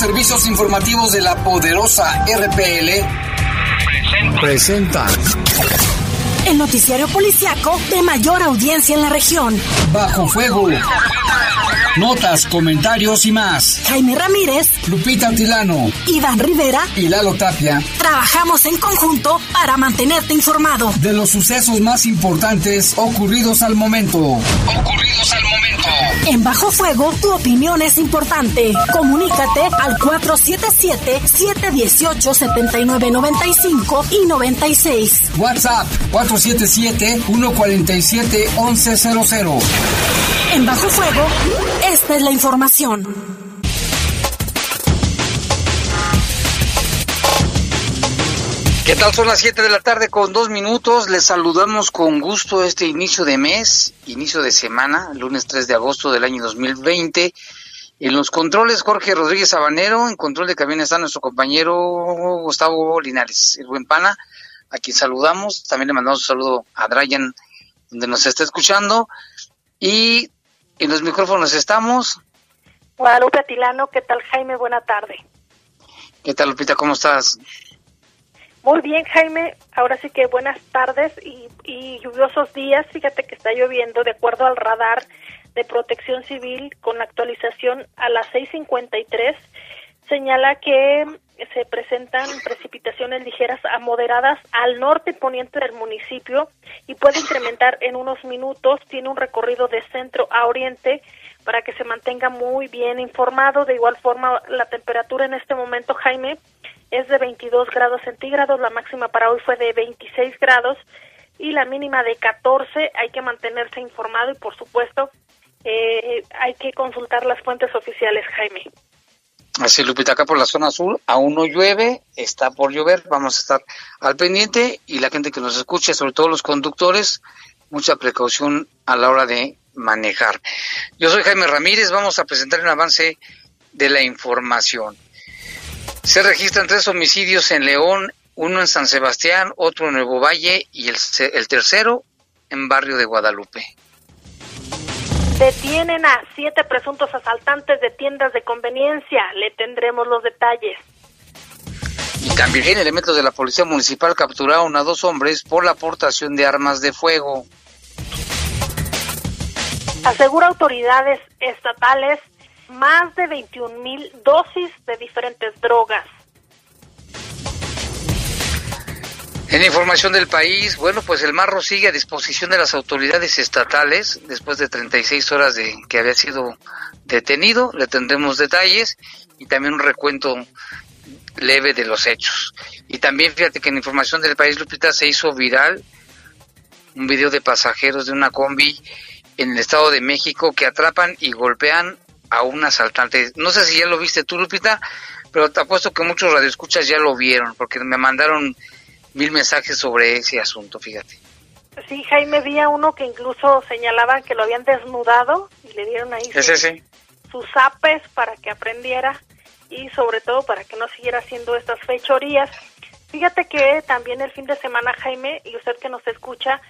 servicios informativos de la poderosa RPL presenta el noticiario policiaco de mayor audiencia en la región. Bajo fuego. Notas, comentarios y más. Jaime Ramírez, Lupita Tilano, Iván Rivera y Lalo Tapia. Trabajamos en conjunto para mantenerte informado de los sucesos más importantes ocurridos al momento. Ocurridos al momento. En Bajo Fuego, tu opinión es importante. Comunícate al 477-718-7995 y 96. WhatsApp 477-147-1100. En Bajo Fuego, esta es la información. ¿Qué tal? Son las 7 de la tarde con dos minutos. Les saludamos con gusto este inicio de mes, inicio de semana, lunes 3 de agosto del año 2020. En los controles, Jorge Rodríguez Sabanero. En control de cabina está nuestro compañero Gustavo Linares, el buen pana, a quien saludamos. También le mandamos un saludo a Brian, donde nos está escuchando. Y en los micrófonos estamos. Guadalupe Atilano, ¿qué tal Jaime? Buena tarde. ¿Qué tal Lupita? ¿Cómo estás? Muy bien, Jaime. Ahora sí que buenas tardes y, lluviosos días. Fíjate que está lloviendo de acuerdo al radar de protección civil con actualización a las 6.53. Señala que se presentan precipitaciones ligeras a moderadas al norte poniente del municipio y puede incrementar en unos minutos. Tiene un recorrido de centro a oriente para que se mantenga muy bien informado. De igual forma, la temperatura en este momento, Jaime, es de 22 grados centígrados, la máxima para hoy fue de 26 grados y la mínima de 14. Hay que mantenerse informado y, por supuesto, eh, hay que consultar las fuentes oficiales, Jaime. Así, Lupita, acá por la zona sur aún no llueve, está por llover, vamos a estar al pendiente y la gente que nos escuche, sobre todo los conductores, mucha precaución a la hora de manejar. Yo soy Jaime Ramírez, vamos a presentar un avance de la información. Se registran tres homicidios en León, uno en San Sebastián, otro en Nuevo Valle y el, el tercero en barrio de Guadalupe. Detienen a siete presuntos asaltantes de tiendas de conveniencia. Le tendremos los detalles. Y también elementos de la Policía Municipal capturaron a dos hombres por la aportación de armas de fuego. Asegura autoridades estatales más de 21 mil dosis de diferentes drogas. En información del país, bueno, pues el marro sigue a disposición de las autoridades estatales después de 36 horas de que había sido detenido. Le tendremos detalles y también un recuento leve de los hechos. Y también fíjate que en información del país, Lupita, se hizo viral un video de pasajeros de una combi en el Estado de México que atrapan y golpean a un asaltante. No sé si ya lo viste tú, Lupita, pero te apuesto que muchos radioescuchas ya lo vieron, porque me mandaron mil mensajes sobre ese asunto, fíjate. Sí, Jaime, vi a uno que incluso señalaban que lo habían desnudado y le dieron ahí sus, apes para que aprendiera y sobre todo para que no siguiera haciendo estas fechorías. Fíjate que también el fin de semana, Jaime, y usted que nos escucha,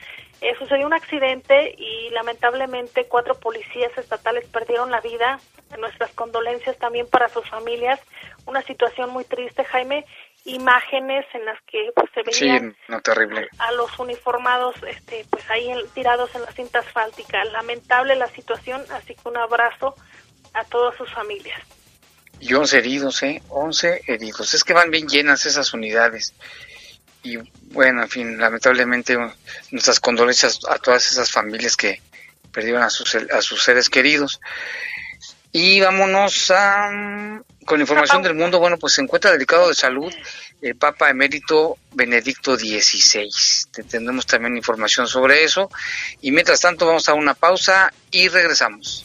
eh, sucedió un accidente y lamentablemente cuatro policías estatales perdieron la vida. Nuestras condolencias también para sus familias. Una situación muy triste, Jaime. Imágenes en las que pues, se veían a los uniformados este, pues ahí tirados en la cinta asfáltica. Lamentable la situación, así que un abrazo a todas sus familias. Y 11 heridos, ¿eh? 11 heridos. Es que van bien llenas esas unidades y bueno, en fin, lamentablemente nuestras condolencias a todas esas familias que perdieron a sus, a sus seres queridos. Y vámonos a, con información del mundo. Bueno, pues se encuentra delicado de salud el Papa Emérito Benedicto XVI. Tendremos también información sobre eso. Y mientras tanto vamos a una pausa y regresamos.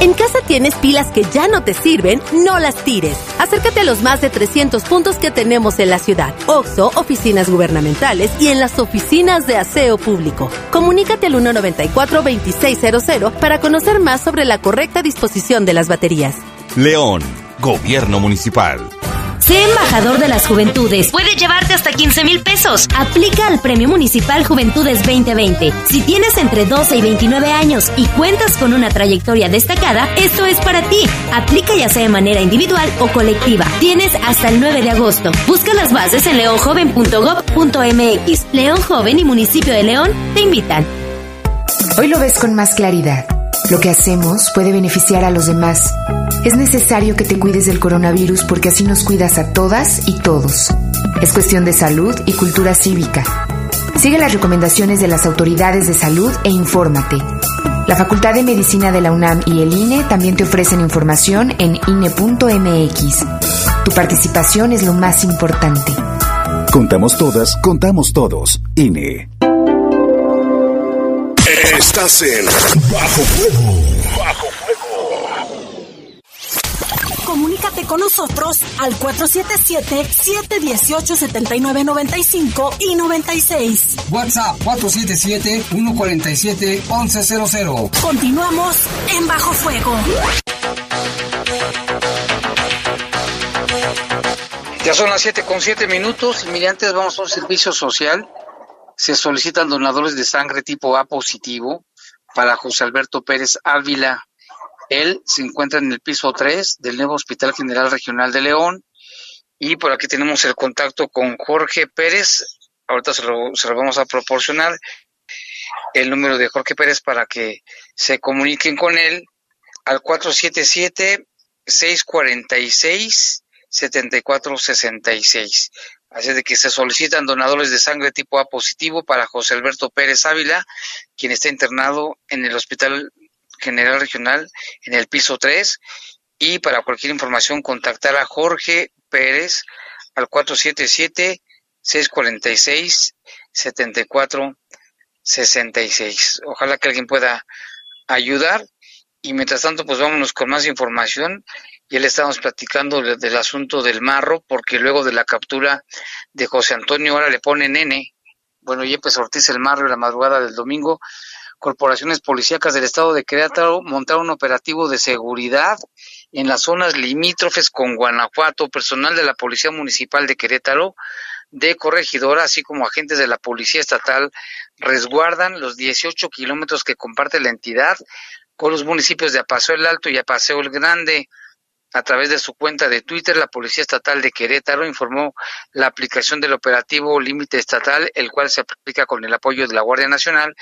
En casa tienes pilas que ya no te sirven, no las tires. Acércate a los más de 300 puntos que tenemos en la ciudad. OXO, oficinas gubernamentales y en las oficinas de aseo público. Comunícate al 194-2600 para conocer más sobre la correcta disposición de las baterías. León, Gobierno Municipal. Sé embajador de las juventudes. Puede llevarte hasta 15 mil pesos. Aplica al Premio Municipal Juventudes 2020. Si tienes entre 12 y 29 años y cuentas con una trayectoria destacada, esto es para ti. Aplica ya sea de manera individual o colectiva. Tienes hasta el 9 de agosto. Busca las bases en leonjoven.gov.mx. León Joven y Municipio de León te invitan. Hoy lo ves con más claridad. Lo que hacemos puede beneficiar a los demás. Es necesario que te cuides del coronavirus porque así nos cuidas a todas y todos. Es cuestión de salud y cultura cívica. Sigue las recomendaciones de las autoridades de salud e infórmate. La Facultad de Medicina de la UNAM y el INE también te ofrecen información en INE.mx. Tu participación es lo más importante. Contamos todas, contamos todos. INE. Estás en Bajo Fuego. Bajo Fuego. Comunícate con nosotros al 477-718-7995 y 96. WhatsApp 477-147-1100. Continuamos en Bajo Fuego. Ya son las 7 con 7 minutos y mire, antes vamos a un servicio social se solicitan donadores de sangre tipo A positivo para José Alberto Pérez Ávila. Él se encuentra en el piso 3 del nuevo Hospital General Regional de León. Y por aquí tenemos el contacto con Jorge Pérez. Ahorita se lo, se lo vamos a proporcionar el número de Jorge Pérez para que se comuniquen con él al 477 646 7466. Así de que se solicitan donadores de sangre tipo A positivo para José Alberto Pérez Ávila, quien está internado en el Hospital General Regional en el piso 3. Y para cualquier información, contactar a Jorge Pérez al 477-646-7466. Ojalá que alguien pueda ayudar. Y mientras tanto, pues vámonos con más información ya le estábamos platicando del asunto del marro, porque luego de la captura de José Antonio, ahora le pone nene. Bueno, Yepes Ortiz el marro en la madrugada del domingo, corporaciones policíacas del estado de Querétaro montaron un operativo de seguridad en las zonas limítrofes con Guanajuato, personal de la Policía Municipal de Querétaro, de Corregidora, así como agentes de la Policía Estatal, resguardan los 18 kilómetros que comparte la entidad con los municipios de Apaseo el Alto y Apaseo el Grande. A través de su cuenta de Twitter, la Policía Estatal de Querétaro informó la aplicación del operativo Límite Estatal, el cual se aplica con el apoyo de la Guardia Nacional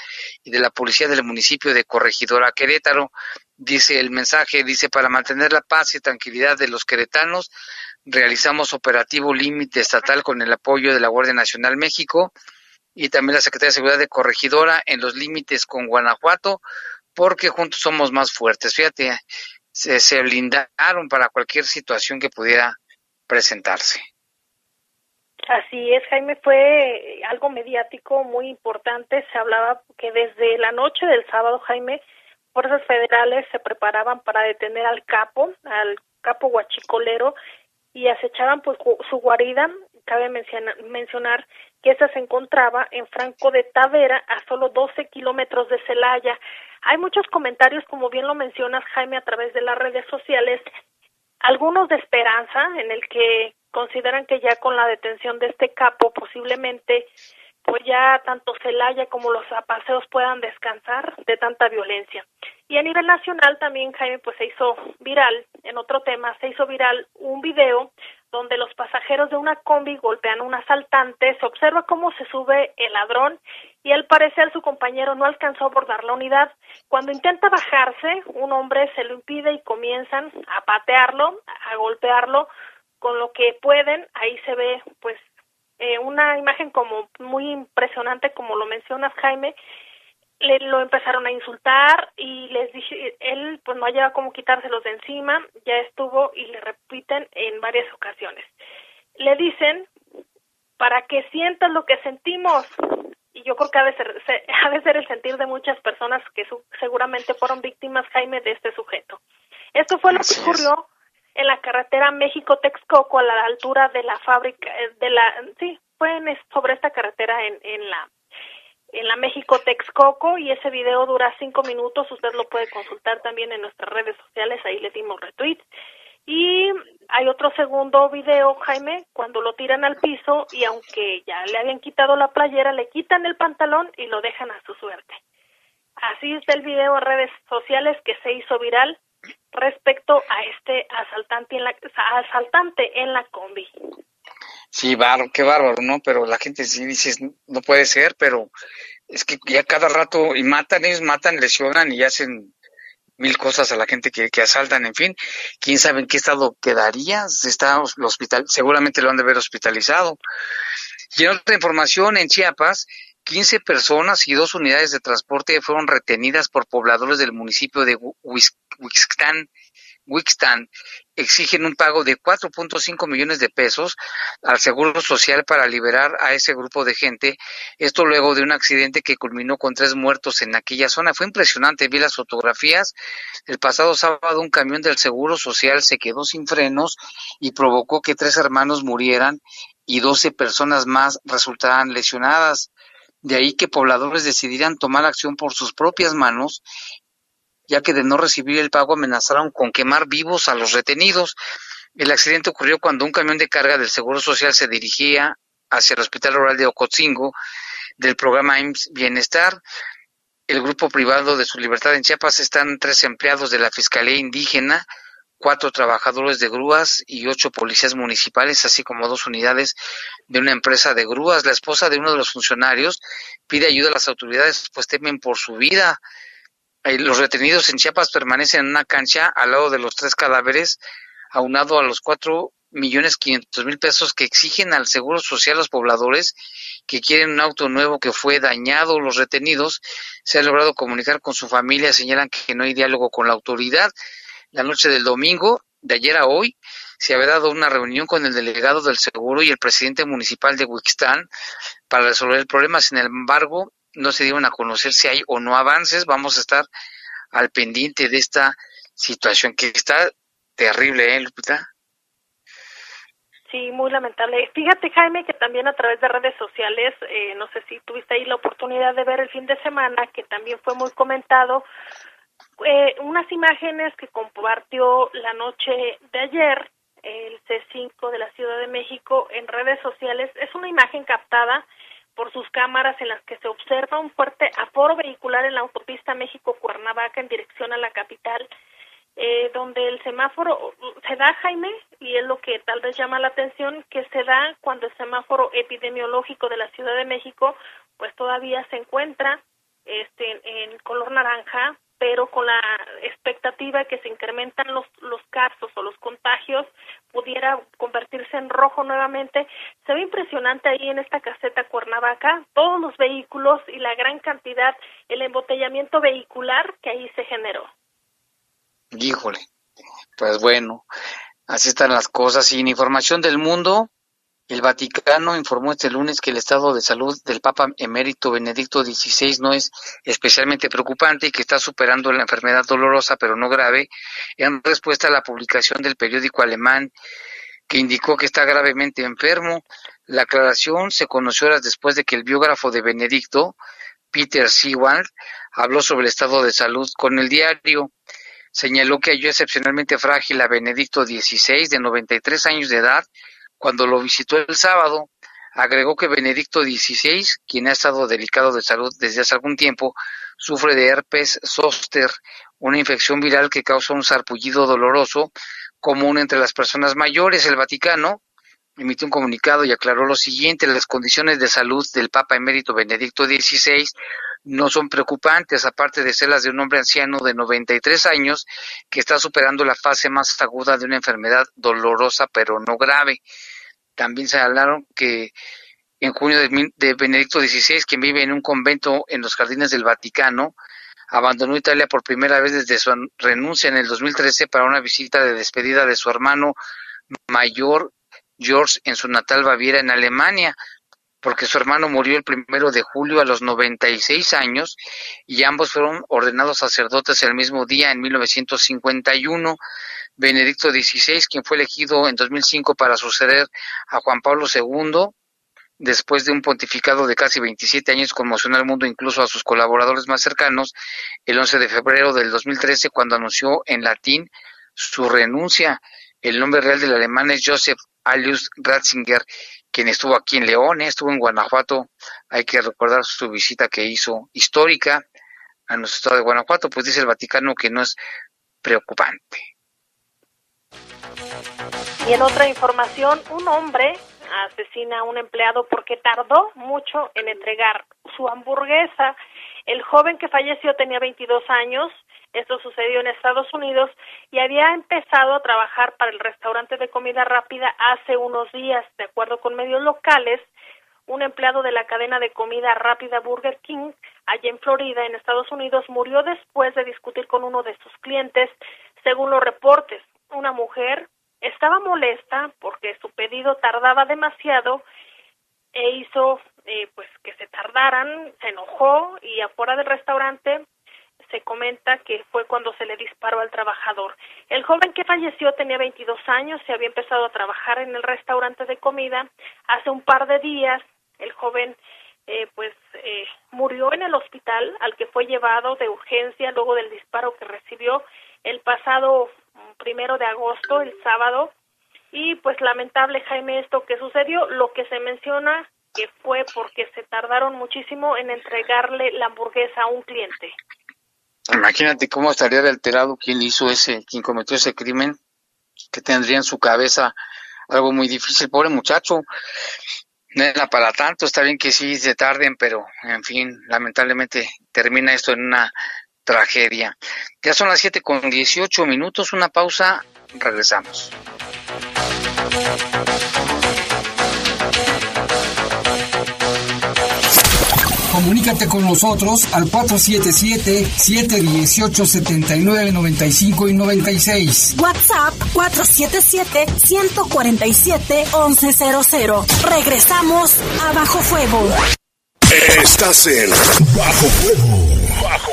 y de la Policía del municipio de Corregidora Querétaro. Dice el mensaje, dice, para mantener la paz y tranquilidad de los queretanos, realizamos operativo Límite Estatal con el apoyo de la Guardia Nacional México y también la Secretaría de Seguridad de Corregidora en los límites con Guanajuato, porque juntos somos más fuertes. Fíjate, se, se blindaron para cualquier situación que pudiera presentarse. Así es, Jaime, fue algo mediático muy importante. Se hablaba que desde la noche del sábado, Jaime, fuerzas federales se preparaban para detener al capo, al capo guachicolero, y acechaban pues su guarida. Cabe mencionar, que esta se encontraba en Franco de Tavera, a solo 12 kilómetros de Celaya. Hay muchos comentarios, como bien lo mencionas, Jaime, a través de las redes sociales, algunos de esperanza, en el que consideran que ya con la detención de este capo posiblemente pues ya tanto Celaya como los apaseos puedan descansar de tanta violencia. Y a nivel nacional también, Jaime, pues se hizo viral, en otro tema, se hizo viral un video donde los pasajeros de una combi golpean a un asaltante, se observa cómo se sube el ladrón y al parecer su compañero no alcanzó a abordar la unidad. Cuando intenta bajarse, un hombre se lo impide y comienzan a patearlo, a golpearlo con lo que pueden. Ahí se ve pues eh, una imagen como muy impresionante, como lo mencionas Jaime, le lo empezaron a insultar y les dije, él pues no hallaba cómo quitárselos de encima, ya estuvo y le repiten en varias ocasiones. Le dicen, para que sientas lo que sentimos, y yo creo que ha de ser, ha de ser el sentir de muchas personas que seguramente fueron víctimas, Jaime, de este sujeto. Esto fue lo que ocurrió en la carretera México-Texcoco a la altura de la fábrica, eh, de la, sí, fue en, sobre esta carretera en, en la en la México Texcoco y ese video dura cinco minutos. Usted lo puede consultar también en nuestras redes sociales, ahí le dimos retweet. Y hay otro segundo video, Jaime, cuando lo tiran al piso y aunque ya le habían quitado la playera, le quitan el pantalón y lo dejan a su suerte. Así está el video en redes sociales que se hizo viral respecto a este asaltante en la, asaltante en la combi. Sí, bárbaro, qué bárbaro, ¿no? Pero la gente sí dice, no puede ser, pero es que ya cada rato, y matan, ellos matan, lesionan y hacen mil cosas a la gente que, que asaltan, en fin, quién sabe en qué estado quedaría, está hospital, seguramente lo han de ver hospitalizado. Y en otra información, en Chiapas, 15 personas y dos unidades de transporte fueron retenidas por pobladores del municipio de Huixtán, Wixtan exigen un pago de 4.5 millones de pesos al Seguro Social para liberar a ese grupo de gente. Esto luego de un accidente que culminó con tres muertos en aquella zona. Fue impresionante, vi las fotografías. El pasado sábado un camión del Seguro Social se quedó sin frenos y provocó que tres hermanos murieran y 12 personas más resultaran lesionadas. De ahí que pobladores decidieran tomar acción por sus propias manos ya que de no recibir el pago amenazaron con quemar vivos a los retenidos. El accidente ocurrió cuando un camión de carga del Seguro Social se dirigía hacia el Hospital Rural de Ocotzingo del programa IMSS Bienestar. El grupo privado de su libertad en Chiapas están tres empleados de la Fiscalía Indígena, cuatro trabajadores de grúas y ocho policías municipales, así como dos unidades de una empresa de grúas. La esposa de uno de los funcionarios pide ayuda a las autoridades, pues temen por su vida. Los retenidos en Chiapas permanecen en una cancha al lado de los tres cadáveres, aunado a los cuatro millones quinientos mil pesos que exigen al Seguro Social los pobladores que quieren un auto nuevo que fue dañado. Los retenidos se han logrado comunicar con su familia, señalan que no hay diálogo con la autoridad. La noche del domingo, de ayer a hoy, se había dado una reunión con el delegado del seguro y el presidente municipal de Wixtán para resolver el problema. Sin embargo, no se dieron a conocer si hay o no avances. Vamos a estar al pendiente de esta situación que está terrible, ¿eh, Lupita? Sí, muy lamentable. Fíjate, Jaime, que también a través de redes sociales, eh, no sé si tuviste ahí la oportunidad de ver el fin de semana, que también fue muy comentado, eh, unas imágenes que compartió la noche de ayer el C5 de la Ciudad de México en redes sociales. Es una imagen captada por sus cámaras en las que se observa un fuerte aforo vehicular en la autopista México-Cuernavaca en dirección a la capital, eh, donde el semáforo se da, Jaime, y es lo que tal vez llama la atención, que se da cuando el semáforo epidemiológico de la Ciudad de México pues todavía se encuentra este, en color naranja, pero con la expectativa de que se incrementan los, los casos o los contagios, pudiera convertirse en rojo nuevamente. Se ve impresionante ahí en esta caseta Cuernavaca, todos los vehículos y la gran cantidad, el embotellamiento vehicular que ahí se generó. Híjole, pues bueno, así están las cosas. Sin información del mundo, el Vaticano informó este lunes que el estado de salud del Papa emérito Benedicto XVI no es especialmente preocupante y que está superando la enfermedad dolorosa pero no grave, en respuesta a la publicación del periódico alemán que indicó que está gravemente enfermo. La aclaración se conoció horas después de que el biógrafo de Benedicto, Peter Seward, habló sobre el estado de salud con el diario. Señaló que halló excepcionalmente frágil a Benedicto XVI, de 93 años de edad, cuando lo visitó el sábado, agregó que Benedicto XVI, quien ha estado delicado de salud desde hace algún tiempo, sufre de herpes zóster, una infección viral que causa un sarpullido doloroso común entre las personas mayores. El Vaticano emitió un comunicado y aclaró lo siguiente, las condiciones de salud del Papa emérito Benedicto XVI no son preocupantes, aparte de ser las de un hombre anciano de 93 años que está superando la fase más aguda de una enfermedad dolorosa pero no grave. También se hablaron que en junio de, Benedicto XVI, quien vive en un convento en los jardines del Vaticano, abandonó Italia por primera vez desde su renuncia en el 2013 para una visita de despedida de su hermano mayor George en su natal Baviera en Alemania. Porque su hermano murió el primero de julio a los 96 años y ambos fueron ordenados sacerdotes el mismo día en 1951. Benedicto XVI, quien fue elegido en 2005 para suceder a Juan Pablo II, después de un pontificado de casi 27 años, conmocionó al mundo, incluso a sus colaboradores más cercanos, el 11 de febrero del 2013, cuando anunció en latín su renuncia. El nombre real del alemán es Joseph Alius Ratzinger, quien estuvo aquí en León, ¿eh? estuvo en Guanajuato. Hay que recordar su visita que hizo histórica a nuestro estado de Guanajuato, pues dice el Vaticano que no es preocupante. Y en otra información, un hombre asesina a un empleado porque tardó mucho en entregar su hamburguesa. El joven que falleció tenía 22 años, esto sucedió en Estados Unidos y había empezado a trabajar para el restaurante de comida rápida hace unos días. De acuerdo con medios locales, un empleado de la cadena de comida rápida Burger King, allá en Florida, en Estados Unidos, murió después de discutir con uno de sus clientes, según los reportes. Una mujer estaba molesta porque su pedido tardaba demasiado e hizo eh, pues que se tardaran, se enojó y afuera del restaurante se comenta que fue cuando se le disparó al trabajador. El joven que falleció tenía 22 años, se había empezado a trabajar en el restaurante de comida. Hace un par de días el joven eh, pues eh, murió en el hospital al que fue llevado de urgencia luego del disparo que recibió el pasado primero de agosto, el sábado, y pues lamentable, Jaime, esto que sucedió, lo que se menciona que fue porque se tardaron muchísimo en entregarle la hamburguesa a un cliente. Imagínate cómo estaría de alterado quien hizo ese, quien cometió ese crimen, que tendría en su cabeza algo muy difícil, pobre muchacho. No para tanto, está bien que sí se tarden, pero en fin, lamentablemente termina esto en una tragedia. Ya son las 7 con 18 minutos, una pausa, regresamos. Comunícate con nosotros al 477-718-7995 y 96. WhatsApp 477-147-1100. Regresamos a Bajo Fuego. Estás en Bajo Fuego. Bajo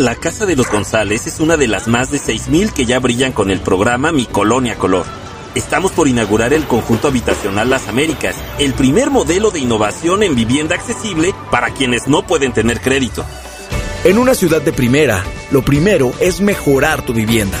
la Casa de los González es una de las más de 6.000 que ya brillan con el programa Mi Colonia Color. Estamos por inaugurar el conjunto habitacional Las Américas, el primer modelo de innovación en vivienda accesible para quienes no pueden tener crédito. En una ciudad de primera, lo primero es mejorar tu vivienda.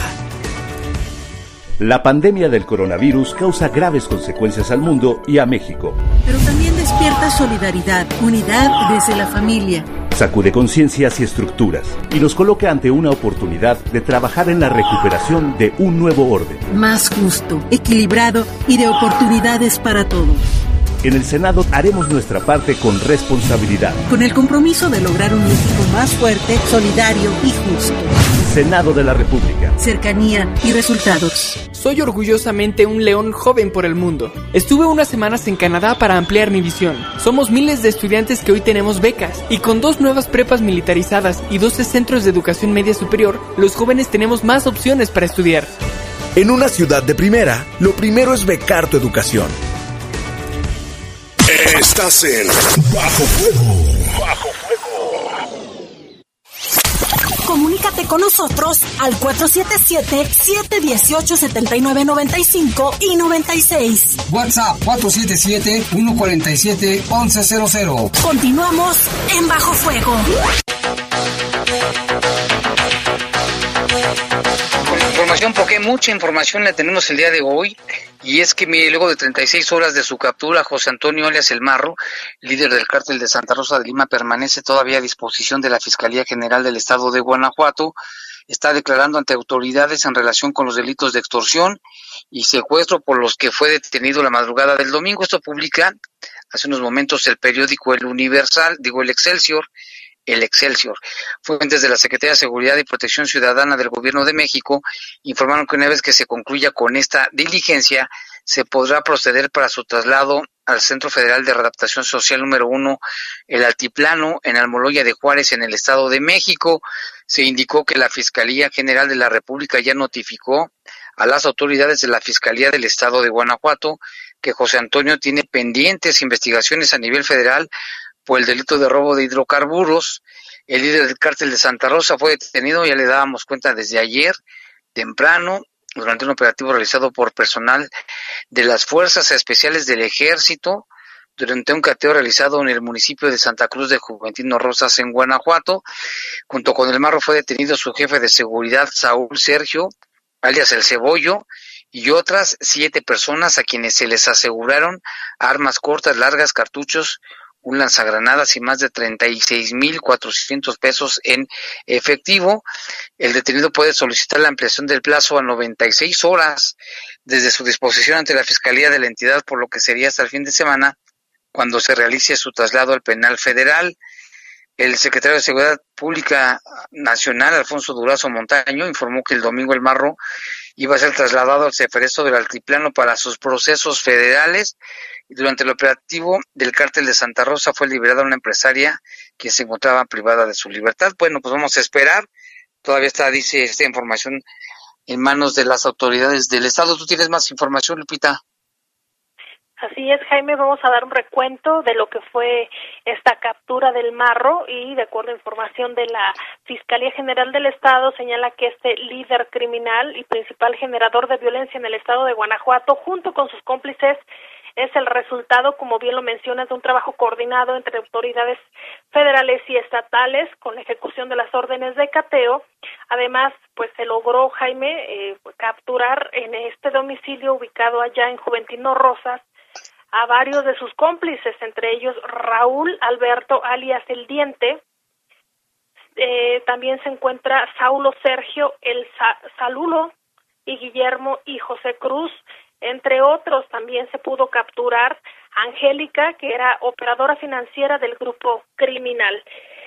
La pandemia del coronavirus causa graves consecuencias al mundo y a México. Pero también despierta solidaridad, unidad desde la familia sacude conciencias y estructuras y nos coloca ante una oportunidad de trabajar en la recuperación de un nuevo orden. Más justo, equilibrado y de oportunidades para todos. En el Senado haremos nuestra parte con responsabilidad. Con el compromiso de lograr un México más fuerte, solidario y justo. Senado de la República. Cercanía y resultados. Soy orgullosamente un león joven por el mundo. Estuve unas semanas en Canadá para ampliar mi visión. Somos miles de estudiantes que hoy tenemos becas y con dos nuevas prepas militarizadas y 12 centros de educación media superior, los jóvenes tenemos más opciones para estudiar. En una ciudad de primera, lo primero es becar tu educación. Estás en Bajo Fuego. Bajo Comunícate con nosotros al 477-718-7995 y 96. WhatsApp 477-147-1100. Continuamos en Bajo Fuego. información, porque mucha información la tenemos el día de hoy. Y es que luego de 36 horas de su captura, José Antonio alias El Marro, líder del cártel de Santa Rosa de Lima, permanece todavía a disposición de la Fiscalía General del Estado de Guanajuato. Está declarando ante autoridades en relación con los delitos de extorsión y secuestro por los que fue detenido la madrugada del domingo. Esto publica hace unos momentos el periódico El Universal, digo el Excelsior, el Excelsior. Fuentes de la Secretaría de Seguridad y Protección Ciudadana del Gobierno de México informaron que una vez que se concluya con esta diligencia, se podrá proceder para su traslado al Centro Federal de Readaptación Social número uno, el Altiplano, en Almoloya de Juárez, en el Estado de México. Se indicó que la Fiscalía General de la República ya notificó a las autoridades de la Fiscalía del Estado de Guanajuato que José Antonio tiene pendientes investigaciones a nivel federal por el delito de robo de hidrocarburos. El líder del cártel de Santa Rosa fue detenido, ya le dábamos cuenta desde ayer, temprano, durante un operativo realizado por personal de las Fuerzas Especiales del Ejército, durante un cateo realizado en el municipio de Santa Cruz de Juventino Rosas, en Guanajuato. Junto con el marro fue detenido su jefe de seguridad, Saúl Sergio, alias El Cebollo, y otras siete personas a quienes se les aseguraron armas cortas, largas, cartuchos, un lanzagranadas y más de 36.400 pesos en efectivo. El detenido puede solicitar la ampliación del plazo a 96 horas desde su disposición ante la Fiscalía de la entidad, por lo que sería hasta el fin de semana cuando se realice su traslado al penal federal. El secretario de Seguridad Pública Nacional, Alfonso Durazo Montaño, informó que el domingo el Marro iba a ser trasladado al Ceferesto del Altiplano para sus procesos federales. Durante el operativo del cártel de Santa Rosa fue liberada una empresaria que se encontraba privada de su libertad. Bueno, pues vamos a esperar. Todavía está, dice esta información, en manos de las autoridades del Estado. ¿Tú tienes más información, Lupita? Así es, Jaime, vamos a dar un recuento de lo que fue esta captura del marro y de acuerdo a información de la Fiscalía General del Estado señala que este líder criminal y principal generador de violencia en el estado de Guanajuato junto con sus cómplices es el resultado, como bien lo mencionas, de un trabajo coordinado entre autoridades federales y estatales con la ejecución de las órdenes de cateo. Además, pues se logró, Jaime, eh, capturar en este domicilio ubicado allá en Juventino Rosas a varios de sus cómplices, entre ellos Raúl Alberto alias El Diente. Eh, también se encuentra Saulo Sergio El Salulo y Guillermo y José Cruz, entre otros. También se pudo capturar Angélica, que era operadora financiera del grupo criminal.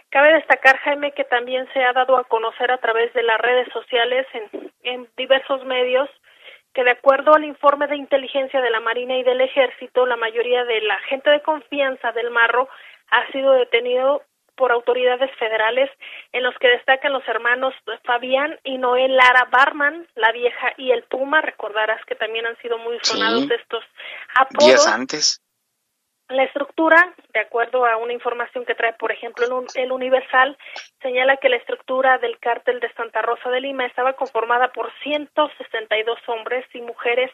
Cabe destacar, Jaime, que también se ha dado a conocer a través de las redes sociales en, en diversos medios que de acuerdo al informe de inteligencia de la Marina y del Ejército, la mayoría de la gente de confianza del Marro ha sido detenido por autoridades federales, en los que destacan los hermanos Fabián y Noel Lara Barman, la vieja y el Puma. Recordarás que también han sido muy sonados estos apodos. Días antes. La estructura, de acuerdo a una información que trae, por ejemplo, el Universal, señala que la estructura del cártel de Santa Rosa de Lima estaba conformada por 162 hombres y mujeres,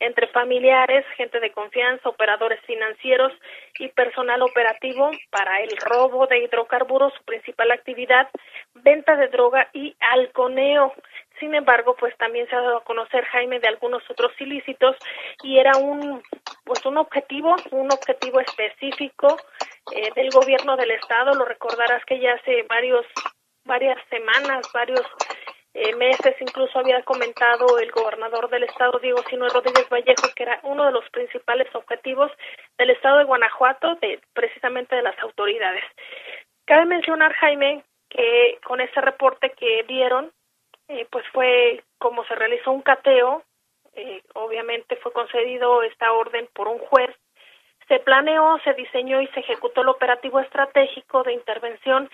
entre familiares, gente de confianza, operadores financieros y personal operativo para el robo de hidrocarburos, su principal actividad, venta de droga y halconeo. Sin embargo, pues también se ha dado a conocer Jaime de algunos otros ilícitos y era un pues un objetivo, un objetivo específico eh, del gobierno del estado. Lo recordarás que ya hace varios varias semanas, varios eh, meses, incluso había comentado el gobernador del estado, Diego Sino Rodríguez Vallejo, que era uno de los principales objetivos del estado de Guanajuato, de precisamente de las autoridades. Cabe mencionar, Jaime, que con ese reporte que dieron, eh, pues fue como se realizó un cateo, eh, obviamente fue concedido esta orden por un juez, se planeó, se diseñó y se ejecutó el operativo estratégico de intervención.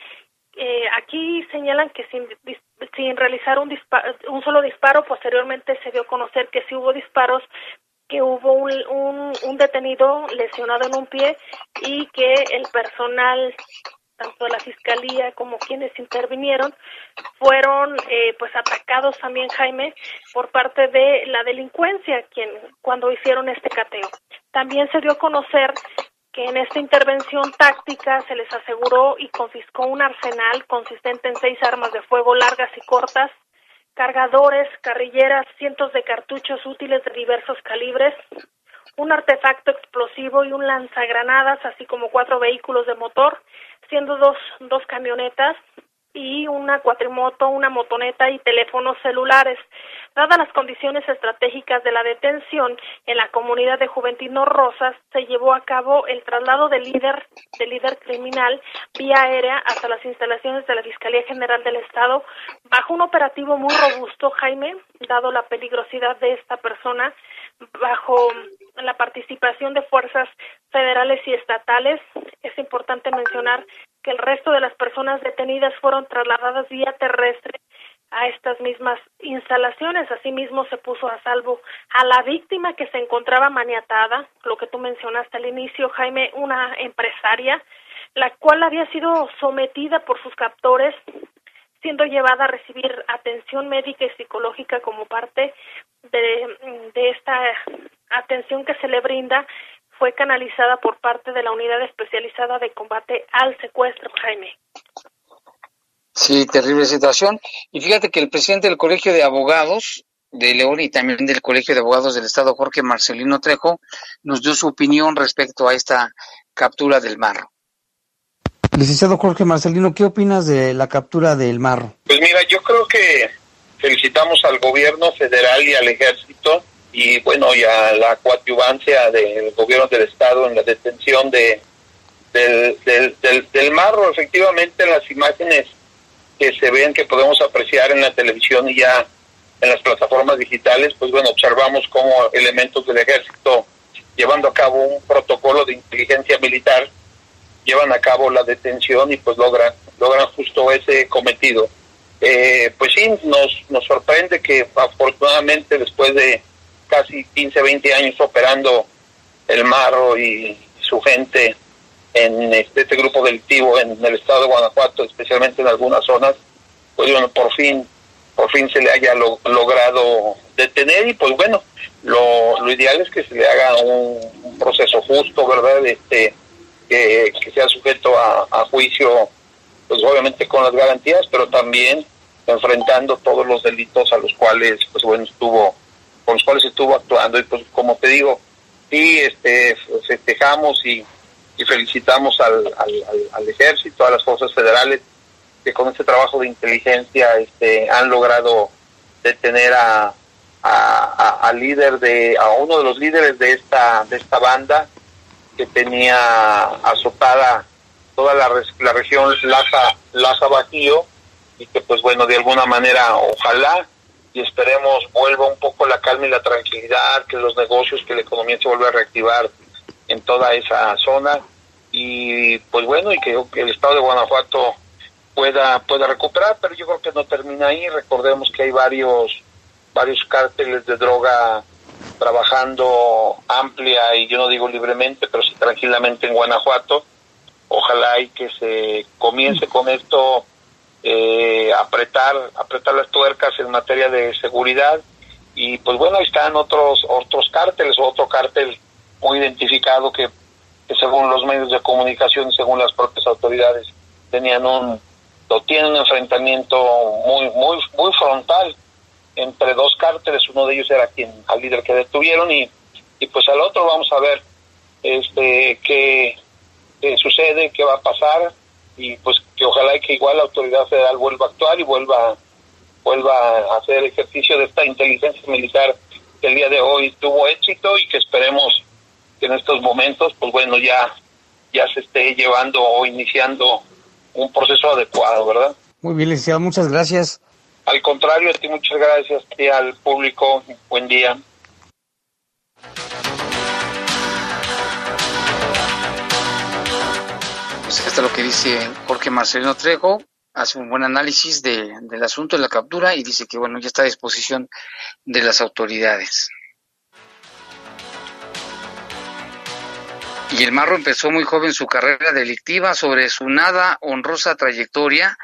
Eh, aquí señalan que sin, sin realizar un, un solo disparo, posteriormente se dio a conocer que sí hubo disparos, que hubo un, un, un detenido lesionado en un pie y que el personal tanto la fiscalía como quienes intervinieron fueron eh, pues atacados también Jaime por parte de la delincuencia quien cuando hicieron este cateo. También se dio a conocer que en esta intervención táctica se les aseguró y confiscó un arsenal consistente en seis armas de fuego largas y cortas cargadores carrilleras cientos de cartuchos útiles de diversos calibres un artefacto explosivo y un lanzagranadas, así como cuatro vehículos de motor, siendo dos, dos camionetas y una cuatrimoto, una motoneta y teléfonos celulares. Dadas las condiciones estratégicas de la detención en la comunidad de Juventino Rosas, se llevó a cabo el traslado del líder, del líder criminal vía aérea hasta las instalaciones de la Fiscalía General del Estado bajo un operativo muy robusto, Jaime, dado la peligrosidad de esta persona, bajo la participación de fuerzas federales y estatales. Es importante mencionar que el resto de las personas detenidas fueron trasladadas vía terrestre a estas mismas instalaciones. Asimismo, se puso a salvo a la víctima que se encontraba maniatada, lo que tú mencionaste al inicio, Jaime, una empresaria, la cual había sido sometida por sus captores, siendo llevada a recibir atención médica y psicológica como parte de, de esta atención que se le brinda fue canalizada por parte de la Unidad Especializada de Combate al Secuestro, Jaime. Sí, terrible situación. Y fíjate que el presidente del Colegio de Abogados de León y también del Colegio de Abogados del Estado, Jorge Marcelino Trejo, nos dio su opinión respecto a esta captura del marro. Licenciado Jorge Marcelino, ¿qué opinas de la captura del marro? Pues mira, yo creo que felicitamos al gobierno federal y al ejército y bueno, y a la coadyuvancia del gobierno del estado en la detención de del, del, del, marro. Efectivamente, en las imágenes que se ven, que podemos apreciar en la televisión y ya en las plataformas digitales, pues bueno, observamos cómo elementos del ejército llevando a cabo un protocolo de inteligencia militar llevan a cabo la detención y pues logran logran justo ese cometido. Eh, pues sí, nos, nos sorprende que afortunadamente después de casi 15, 20 años operando el Marro y su gente en este, este, grupo delictivo en el estado de Guanajuato, especialmente en algunas zonas, pues bueno, por fin, por fin se le haya logrado detener y pues bueno, lo, lo ideal es que se le haga un, proceso justo, ¿verdad? Este, que, sea sujeto a, juicio, pues obviamente con las garantías, pero también enfrentando todos los delitos a los cuales, pues bueno, estuvo, con los cuales estuvo actuando. Y pues como te digo, sí, este, festejamos y y felicitamos al, al, ejército, a las fuerzas federales que con este trabajo de inteligencia este, han logrado detener a, a, líder de a uno de los líderes de esta de esta banda que tenía azotada toda la, la región Laza Laza Bajío y que pues bueno de alguna manera ojalá y esperemos vuelva un poco la calma y la tranquilidad que los negocios que la economía se vuelva a reactivar en toda esa zona. Y pues bueno y que, el estado de Guanajuato pueda pueda recuperar pero yo creo que no termina ahí. Recordemos que hay varios varios cárteles de droga trabajando amplia y yo no digo libremente pero sí tranquilamente en Guanajuato. Ojalá y que se comience con esto eh, apretar apretar las tuercas en materia de seguridad. Y pues bueno ahí están otros otros cárteles otro cártel muy identificado que, según los medios de comunicación, según las propias autoridades, tenían un lo tienen un enfrentamiento muy muy muy frontal entre dos cárteles, uno de ellos era quien al líder que detuvieron y, y pues al otro vamos a ver este qué, sucede, qué va a pasar y pues que ojalá y que igual la autoridad federal vuelva a actuar y vuelva vuelva a hacer ejercicio de esta inteligencia militar que el día de hoy tuvo éxito y que esperemos que en estos momentos, pues bueno, ya, ya se esté llevando o iniciando un proceso adecuado, ¿verdad? Muy bien, licenciado, muchas gracias. Al contrario, a ti muchas gracias, y al público, buen día. Es lo que dice Jorge Marcelino Trejo, hace un buen análisis de, del asunto de la captura y dice que bueno, ya está a disposición de las autoridades. Y el Marro empezó muy joven su carrera delictiva sobre su nada honrosa trayectoria,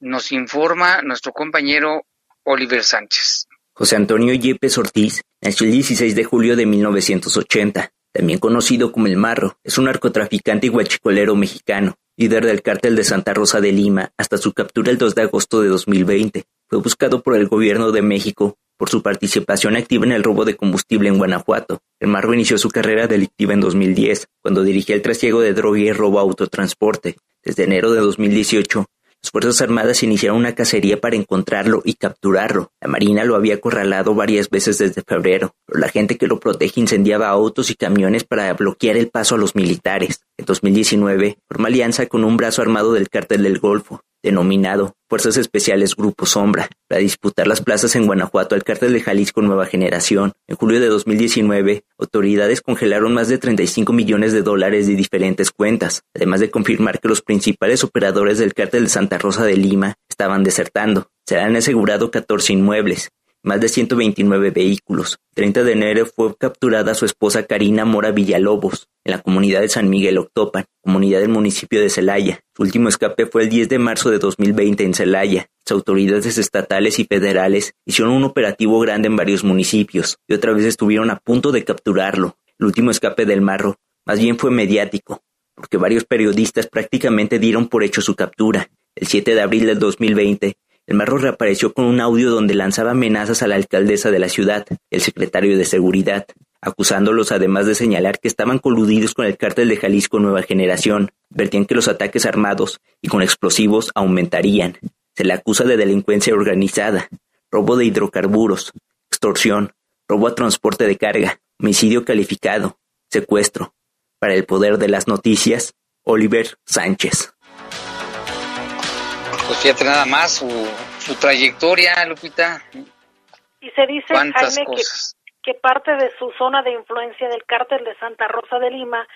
nos informa nuestro compañero Oliver Sánchez. José Antonio Yepes Ortiz nació el 16 de julio de 1980, también conocido como El Marro, es un narcotraficante y guachicolero mexicano, líder del cártel de Santa Rosa de Lima hasta su captura el 2 de agosto de 2020. Fue buscado por el gobierno de México por su participación activa en el robo de combustible en Guanajuato. El Marro inició su carrera delictiva en 2010, cuando dirigía el trasiego de droga y robo autotransporte. Desde enero de 2018, las Fuerzas Armadas iniciaron una cacería para encontrarlo y capturarlo. La Marina lo había acorralado varias veces desde febrero, pero la gente que lo protege incendiaba autos y camiones para bloquear el paso a los militares. En 2019, formó alianza con un brazo armado del cártel del Golfo, denominado Fuerzas Especiales Grupo Sombra, para disputar las plazas en Guanajuato al cártel de Jalisco Nueva Generación. En julio de 2019, autoridades congelaron más de 35 millones de dólares de diferentes cuentas, además de confirmar que los principales operadores del cártel de Santa Rosa de Lima estaban desertando. Se han asegurado 14 inmuebles, más de 129 vehículos. 30 de enero fue capturada su esposa Karina Mora Villalobos, en la comunidad de San Miguel Octopan, comunidad del municipio de Celaya. Su último escape fue el 10 de marzo de 2020 en Celaya. Las autoridades estatales y federales hicieron un operativo grande en varios municipios y otra vez estuvieron a punto de capturarlo. El último escape del marro más bien fue mediático, porque varios periodistas prácticamente dieron por hecho su captura. El 7 de abril del 2020, el marro reapareció con un audio donde lanzaba amenazas a la alcaldesa de la ciudad, el secretario de Seguridad, acusándolos además de señalar que estaban coludidos con el cártel de Jalisco Nueva Generación. Vertían que los ataques armados y con explosivos aumentarían. Se le acusa de delincuencia organizada, robo de hidrocarburos, extorsión, robo a transporte de carga, homicidio calificado, secuestro. Para el poder de las noticias, Oliver Sánchez pues fíjate nada más su, su trayectoria, Lupita. Y se dice, Jaime, que, que parte de su zona de influencia del cártel de Santa Rosa de Lima,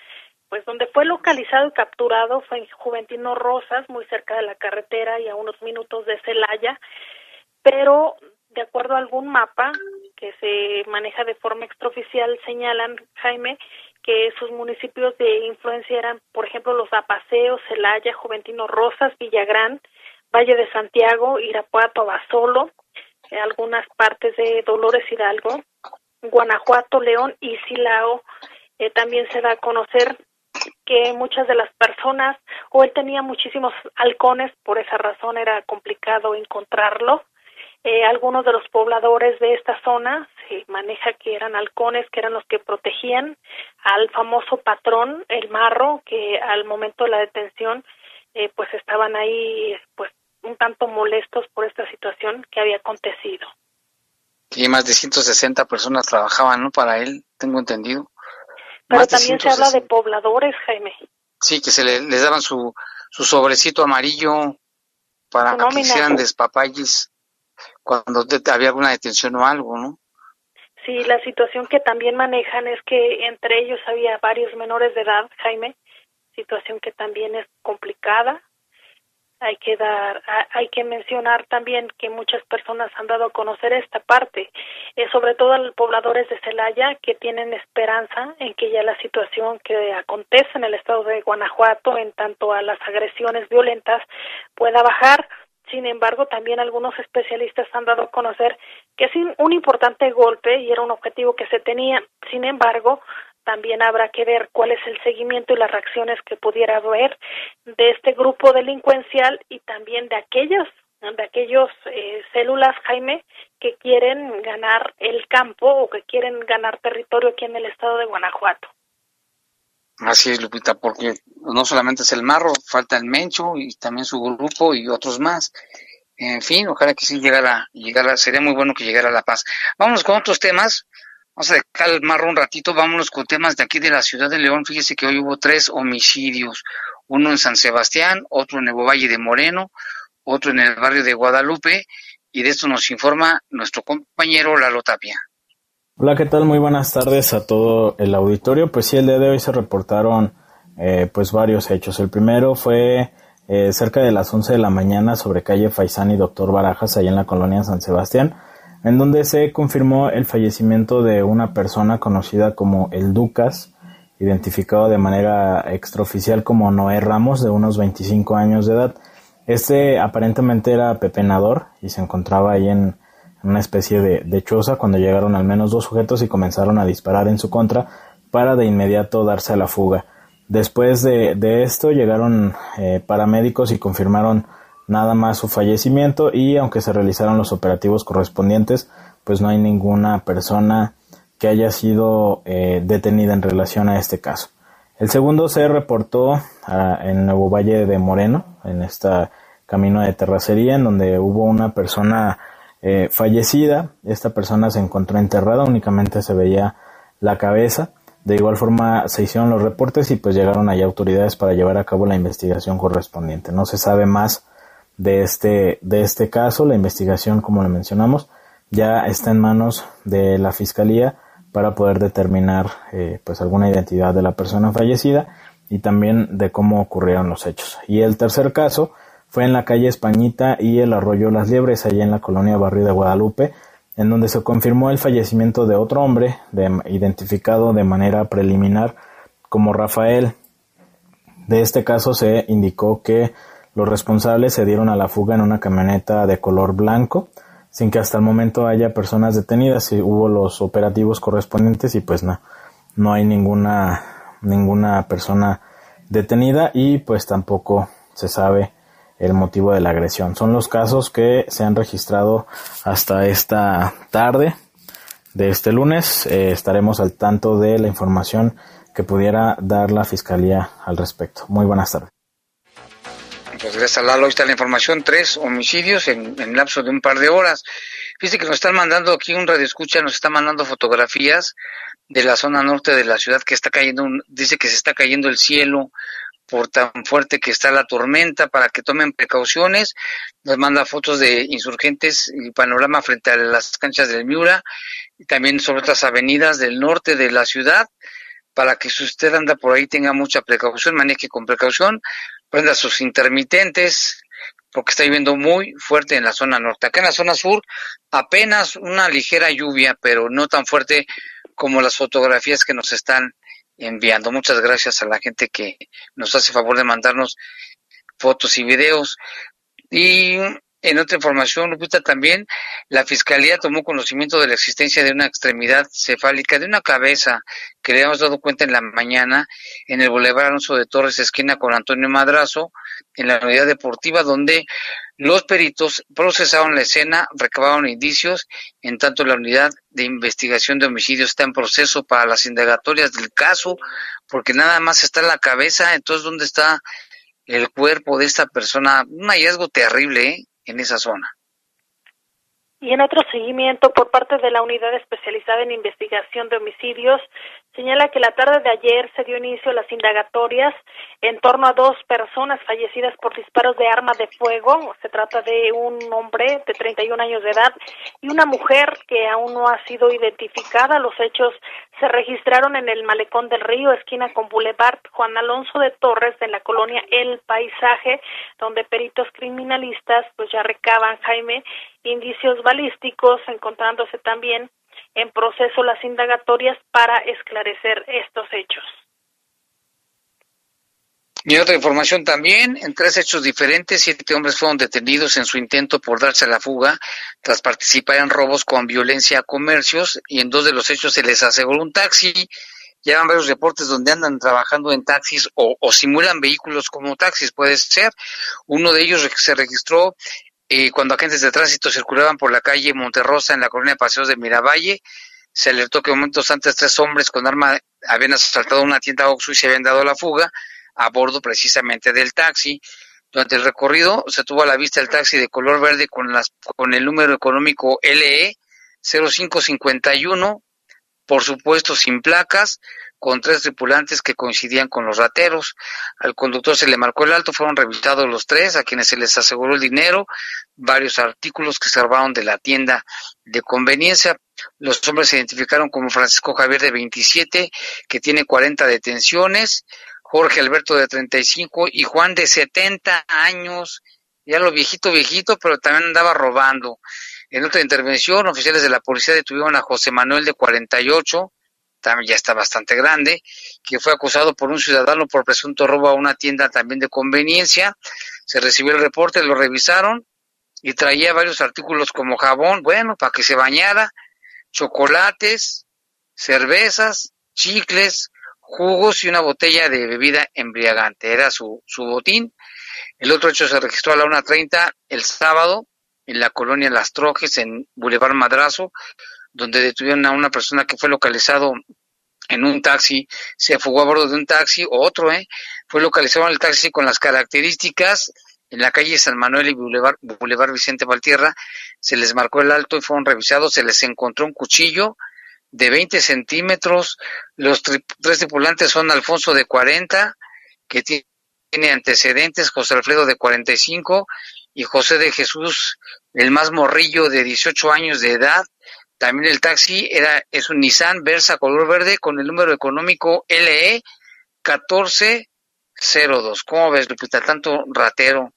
pues donde fue localizado y capturado fue en Juventino Rosas, muy cerca de la carretera y a unos minutos de Celaya, pero de acuerdo a algún mapa que se maneja de forma extraoficial, señalan, Jaime, que sus municipios de influencia eran, por ejemplo, los Apaseos, Celaya, Juventino Rosas, Villagrán, Valle de Santiago, Irapuato, Abasolo, algunas partes de Dolores Hidalgo, Guanajuato, León y Silao. Eh, también se da a conocer que muchas de las personas, o él tenía muchísimos halcones, por esa razón era complicado encontrarlo. Eh, algunos de los pobladores de esta zona se maneja que eran halcones, que eran los que protegían al famoso patrón, el marro, que al momento de la detención, eh, pues estaban ahí, pues un tanto molestos por esta situación que había acontecido. Y más de 160 personas trabajaban, ¿no? Para él, tengo entendido. Pero también se habla de pobladores, Jaime. Sí, que se le, les daban su, su sobrecito amarillo para que hicieran despapalles cuando había alguna detención o algo, ¿no? Sí, la situación que también manejan es que entre ellos había varios menores de edad, Jaime, situación que también es complicada hay que dar hay que mencionar también que muchas personas han dado a conocer esta parte eh, sobre todo a los pobladores de Celaya que tienen esperanza en que ya la situación que acontece en el estado de Guanajuato en tanto a las agresiones violentas pueda bajar sin embargo, también algunos especialistas han dado a conocer que es un importante golpe y era un objetivo que se tenía. Sin embargo, también habrá que ver cuál es el seguimiento y las reacciones que pudiera haber de este grupo delincuencial y también de aquellos de aquellos eh, células Jaime que quieren ganar el campo o que quieren ganar territorio aquí en el estado de Guanajuato. Así es, Lupita, porque no solamente es el marro, falta el Mencho y también su grupo y otros más. En fin, ojalá que sí llegara, llegara, sería muy bueno que llegara la paz. Vamos con otros temas. Vamos a dejar el marro un ratito, vámonos con temas de aquí de la ciudad de León. Fíjese que hoy hubo tres homicidios, uno en San Sebastián, otro en el Valle de Moreno, otro en el barrio de Guadalupe, y de esto nos informa nuestro compañero Lalo Tapia. Hola, ¿qué tal? Muy buenas tardes a todo el auditorio. Pues sí, el día de hoy se reportaron eh, pues varios hechos. El primero fue eh, cerca de las 11 de la mañana sobre calle Faisán y Doctor Barajas, allá en la colonia San Sebastián en donde se confirmó el fallecimiento de una persona conocida como el Ducas, identificado de manera extraoficial como Noé Ramos, de unos 25 años de edad. Este aparentemente era pepenador y se encontraba ahí en una especie de, choza cuando llegaron al menos dos sujetos y comenzaron a disparar en su contra para de inmediato darse a la fuga. Después de, esto llegaron eh, paramédicos y confirmaron nada más su fallecimiento y aunque se realizaron los operativos correspondientes, pues no hay ninguna persona que haya sido eh, detenida en relación a este caso. El segundo se reportó ah, en Nuevo Valle de Moreno, en este camino de terracería, en donde hubo una persona eh, fallecida. Esta persona se encontró enterrada, únicamente se veía la cabeza. De igual forma se hicieron los reportes y pues llegaron allá autoridades para llevar a cabo la investigación correspondiente. No se sabe más de este, de este caso. La investigación, como le mencionamos, ya está en manos de la Fiscalía para poder determinar eh, pues alguna identidad de la persona fallecida y también de cómo ocurrieron los hechos. Y el tercer caso fue en la calle Españita y el arroyo Las Liebres, allá en la colonia Barrio de Guadalupe, en donde se confirmó el fallecimiento de otro hombre, identificado de manera preliminar como Rafael. De este caso se indicó que los responsables se dieron a la fuga en una camioneta de color blanco, sin que hasta el momento haya personas detenidas. Y hubo los operativos correspondientes y pues no, no hay ninguna, ninguna persona detenida y pues tampoco se sabe el motivo de la agresión. Son los casos que se han registrado hasta esta tarde de este lunes. Eh, estaremos al tanto de la información que pudiera dar la Fiscalía al respecto. Muy buenas tardes. Pues gracias Lalo, ahí está la información, tres homicidios en, en lapso de un par de horas. Fíjese que nos están mandando aquí un radio escucha, nos está mandando fotografías de la zona norte de la ciudad que está cayendo, dice que se está cayendo el cielo por tan fuerte que está la tormenta, para que tomen precauciones. Nos manda fotos de insurgentes y panorama frente a las canchas del Miura y también sobre otras avenidas del norte de la ciudad, para que si usted anda por ahí tenga mucha precaución, maneje con precaución prenda sus intermitentes, porque está lloviendo muy fuerte en la zona norte. Acá en la zona sur apenas una ligera lluvia, pero no tan fuerte como las fotografías que nos están enviando. Muchas gracias a la gente que nos hace favor de mandarnos fotos y videos. Y en otra información, Lupita, también la Fiscalía tomó conocimiento de la existencia de una extremidad cefálica de una cabeza que le habíamos dado cuenta en la mañana en el Boulevard Alonso de Torres, esquina con Antonio Madrazo, en la unidad deportiva, donde los peritos procesaron la escena, recabaron indicios, en tanto la unidad de investigación de homicidios está en proceso para las indagatorias del caso, porque nada más está en la cabeza, entonces ¿dónde está el cuerpo de esta persona? Un hallazgo terrible, ¿eh? En esa zona. Y en otro seguimiento por parte de la Unidad Especializada en Investigación de Homicidios, señala que la tarde de ayer se dio inicio a las indagatorias en torno a dos personas fallecidas por disparos de arma de fuego. Se trata de un hombre de 31 años de edad y una mujer que aún no ha sido identificada. Los hechos se registraron en el Malecón del Río, esquina con Boulevard Juan Alonso de Torres, de la colonia El Paisaje, donde peritos criminalistas pues ya recaban, Jaime, indicios balísticos, encontrándose también en proceso las indagatorias para esclarecer estos hechos. Y otra información también, en tres hechos diferentes, siete hombres fueron detenidos en su intento por darse a la fuga tras participar en robos con violencia a comercios y en dos de los hechos se les aseguró un taxi. Llevan varios reportes donde andan trabajando en taxis o, o simulan vehículos como taxis, puede ser. Uno de ellos se registró y cuando agentes de tránsito circulaban por la calle Monterrosa en la colonia de Paseos de Miravalle, se alertó que momentos antes tres hombres con arma habían asaltado una tienda Oxxo y se habían dado la fuga a bordo precisamente del taxi. Durante el recorrido se tuvo a la vista el taxi de color verde con, las, con el número económico LE 0551, por supuesto sin placas, con tres tripulantes que coincidían con los rateros. Al conductor se le marcó el alto, fueron revisados los tres, a quienes se les aseguró el dinero, varios artículos que se robaron de la tienda de conveniencia. Los hombres se identificaron como Francisco Javier de 27, que tiene 40 detenciones, Jorge Alberto de 35 y Juan de 70 años, ya lo viejito, viejito, pero también andaba robando. En otra intervención, oficiales de la policía detuvieron a José Manuel de 48, también ya está bastante grande, que fue acusado por un ciudadano por presunto robo a una tienda también de conveniencia. Se recibió el reporte, lo revisaron y traía varios artículos como jabón, bueno, para que se bañara, chocolates, cervezas, chicles, jugos y una botella de bebida embriagante. Era su, su botín. El otro hecho se registró a la 1.30 el sábado en la colonia Las Trojes, en Boulevard Madrazo, donde detuvieron a una persona que fue localizado en un taxi, se fugó a bordo de un taxi, o otro, ¿eh? Fue localizado en el taxi con las características en la calle San Manuel y Boulevard, Vicente Valtierra, se les marcó el alto y fueron revisados, se les encontró un cuchillo de 20 centímetros, los tres tripulantes son Alfonso de 40, que tiene antecedentes, José Alfredo de 45 y José de Jesús, el más morrillo de 18 años de edad. También el taxi era, es un Nissan Versa color verde con el número económico LE 1402. ¿Cómo ves, Lupita? Tanto ratero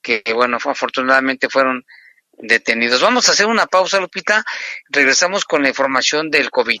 que, bueno, afortunadamente fueron detenidos. Vamos a hacer una pausa, Lupita. Regresamos con la información del COVID.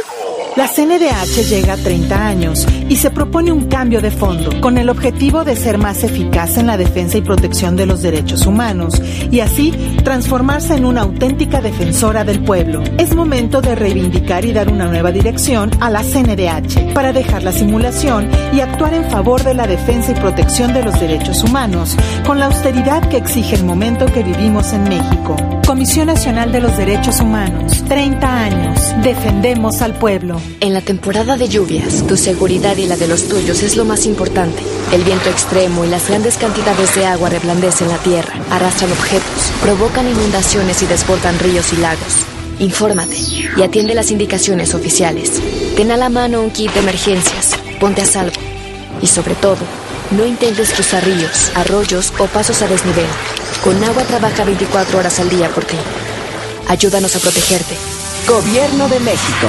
la CNDH llega a 30 años y se propone un cambio de fondo con el objetivo de ser más eficaz en la defensa y protección de los derechos humanos y así transformarse en una auténtica defensora del pueblo. Es momento de reivindicar y dar una nueva dirección a la CNDH para dejar la simulación y actuar en favor de la defensa y protección de los derechos humanos con la austeridad que exige el momento que vivimos en México. Comisión Nacional de los Derechos Humanos, 30 años, defendemos al pueblo. En la temporada de lluvias, tu seguridad y la de los tuyos es lo más importante. El viento extremo y las grandes cantidades de agua reblandecen la tierra, arrastran objetos, provocan inundaciones y desbordan ríos y lagos. Infórmate y atiende las indicaciones oficiales. Ten a la mano un kit de emergencias, ponte a salvo. Y sobre todo, no intentes cruzar ríos, arroyos o pasos a desnivel. Con agua trabaja 24 horas al día por ti. Ayúdanos a protegerte. Gobierno de México.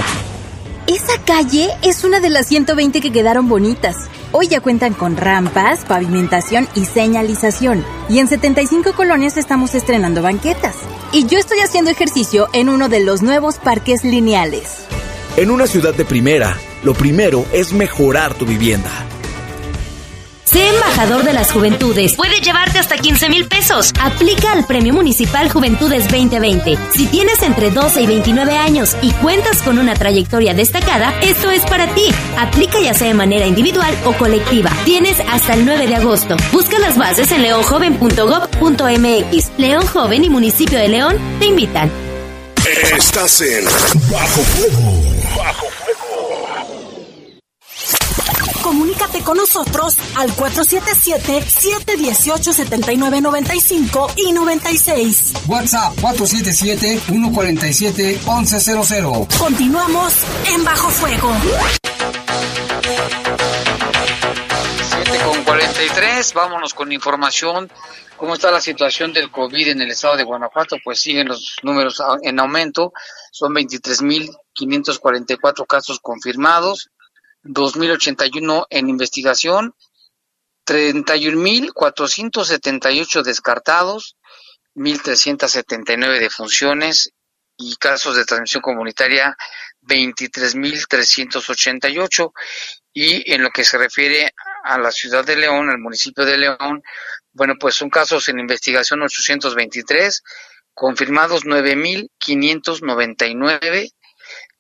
Esa calle es una de las 120 que quedaron bonitas. Hoy ya cuentan con rampas, pavimentación y señalización. Y en 75 colonias estamos estrenando banquetas. Y yo estoy haciendo ejercicio en uno de los nuevos parques lineales. En una ciudad de primera, lo primero es mejorar tu vivienda. Sé embajador de las juventudes. Puede llevarte hasta 15 mil pesos. Aplica al Premio Municipal Juventudes 2020. Si tienes entre 12 y 29 años y cuentas con una trayectoria destacada, esto es para ti. Aplica ya sea de manera individual o colectiva. Tienes hasta el 9 de agosto. Busca las bases en leonjoven.gov.mx. León Joven y Municipio de León te invitan. Estás en Bajo Fuego. Bajo Comunícate con nosotros al 477-718-7995 y 96. WhatsApp 477-147-1100. Continuamos en Bajo Fuego. 7 con 43, vámonos con información. ¿Cómo está la situación del COVID en el estado de Guanajuato? Pues siguen los números en aumento. Son 23.544 casos confirmados, 2.081 en investigación, 31.478 descartados, 1.379 defunciones y casos de transmisión comunitaria 23.388. Y en lo que se refiere a la ciudad de León, al municipio de León, bueno, pues son casos en investigación 823, confirmados 9.599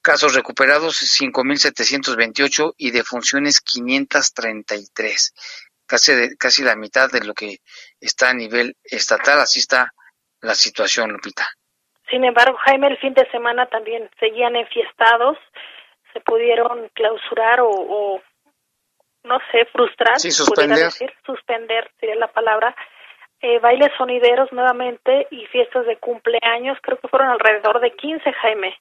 casos recuperados 5.728 y defunciones 533. Casi, de, casi la mitad de lo que está a nivel estatal, así está la situación, Lupita. Sin embargo, Jaime, el fin de semana también seguían enfiestados, se pudieron clausurar o, o no sé, frustrar, sí, suspender. Decir, suspender sería la palabra, eh, bailes sonideros nuevamente y fiestas de cumpleaños, creo que fueron alrededor de 15, Jaime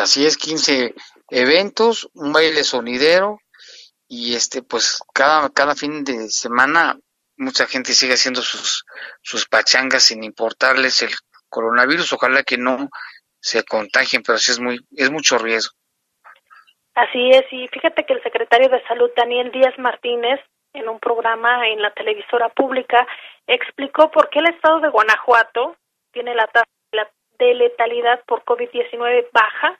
así es, 15 eventos, un baile sonidero y este pues cada cada fin de semana mucha gente sigue haciendo sus sus pachangas sin importarles el coronavirus, ojalá que no se contagien, pero sí es muy es mucho riesgo. Así es, y fíjate que el secretario de Salud Daniel Díaz Martínez en un programa en la televisora pública explicó por qué el estado de Guanajuato tiene la tasa de letalidad por COVID-19 baja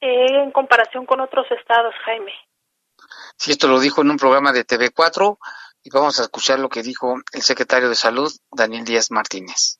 eh, en comparación con otros estados, Jaime. Sí, esto lo dijo en un programa de TV4 y vamos a escuchar lo que dijo el secretario de Salud, Daniel Díaz Martínez.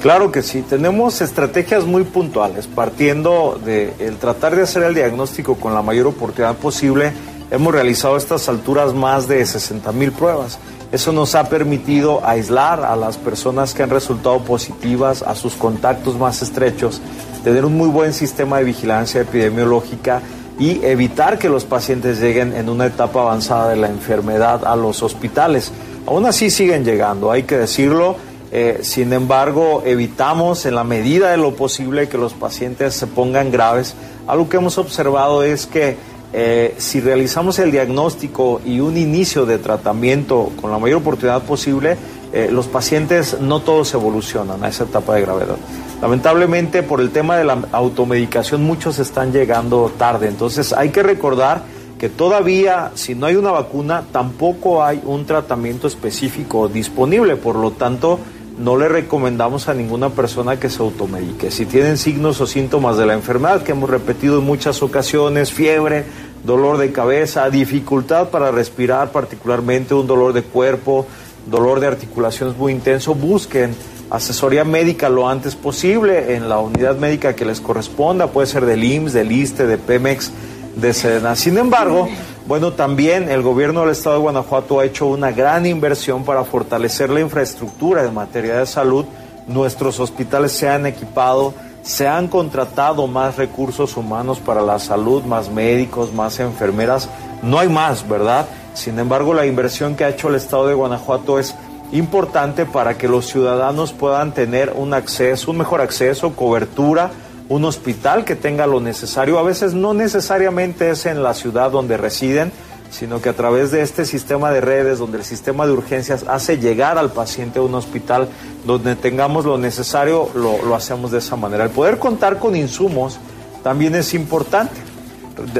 Claro que sí, tenemos estrategias muy puntuales, partiendo de el tratar de hacer el diagnóstico con la mayor oportunidad posible. Hemos realizado a estas alturas más de 60 mil pruebas. Eso nos ha permitido aislar a las personas que han resultado positivas, a sus contactos más estrechos tener un muy buen sistema de vigilancia epidemiológica y evitar que los pacientes lleguen en una etapa avanzada de la enfermedad a los hospitales. Aún así siguen llegando, hay que decirlo. Eh, sin embargo, evitamos en la medida de lo posible que los pacientes se pongan graves. Algo que hemos observado es que eh, si realizamos el diagnóstico y un inicio de tratamiento con la mayor oportunidad posible, eh, los pacientes no todos evolucionan a esa etapa de gravedad. Lamentablemente por el tema de la automedicación muchos están llegando tarde, entonces hay que recordar que todavía si no hay una vacuna tampoco hay un tratamiento específico disponible, por lo tanto no le recomendamos a ninguna persona que se automedique. Si tienen signos o síntomas de la enfermedad que hemos repetido en muchas ocasiones, fiebre, dolor de cabeza, dificultad para respirar, particularmente un dolor de cuerpo, dolor de articulaciones muy intenso, busquen asesoría médica lo antes posible en la unidad médica que les corresponda, puede ser del IMSS, del ISTE, de Pemex, de Sedena. Sin embargo, bueno, también el gobierno del estado de Guanajuato ha hecho una gran inversión para fortalecer la infraestructura en materia de salud. Nuestros hospitales se han equipado, se han contratado más recursos humanos para la salud, más médicos, más enfermeras. No hay más, ¿verdad? Sin embargo, la inversión que ha hecho el estado de Guanajuato es importante para que los ciudadanos puedan tener un acceso, un mejor acceso, cobertura, un hospital que tenga lo necesario. A veces no necesariamente es en la ciudad donde residen, sino que a través de este sistema de redes, donde el sistema de urgencias hace llegar al paciente a un hospital donde tengamos lo necesario, lo, lo hacemos de esa manera. El poder contar con insumos también es importante.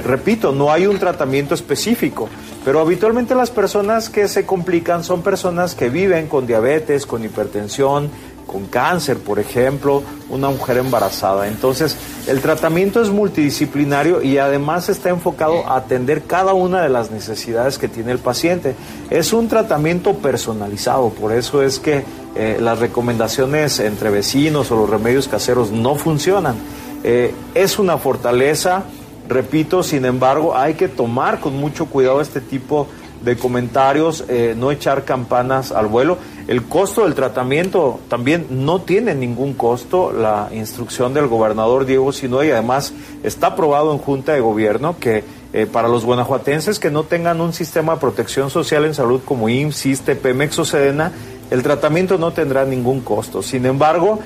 Repito, no hay un tratamiento específico, pero habitualmente las personas que se complican son personas que viven con diabetes, con hipertensión, con cáncer, por ejemplo, una mujer embarazada. Entonces, el tratamiento es multidisciplinario y además está enfocado a atender cada una de las necesidades que tiene el paciente. Es un tratamiento personalizado, por eso es que eh, las recomendaciones entre vecinos o los remedios caseros no funcionan. Eh, es una fortaleza, repito, sin embargo, hay que tomar con mucho cuidado este tipo de comentarios, eh, no echar campanas al vuelo. El costo del tratamiento también no tiene ningún costo. La instrucción del gobernador Diego Sinoy además está aprobado en Junta de Gobierno que eh, para los guanajuatenses que no tengan un sistema de protección social en salud como IMSS, ISTE, Pemex o Sedena, el tratamiento no tendrá ningún costo. Sin embargo,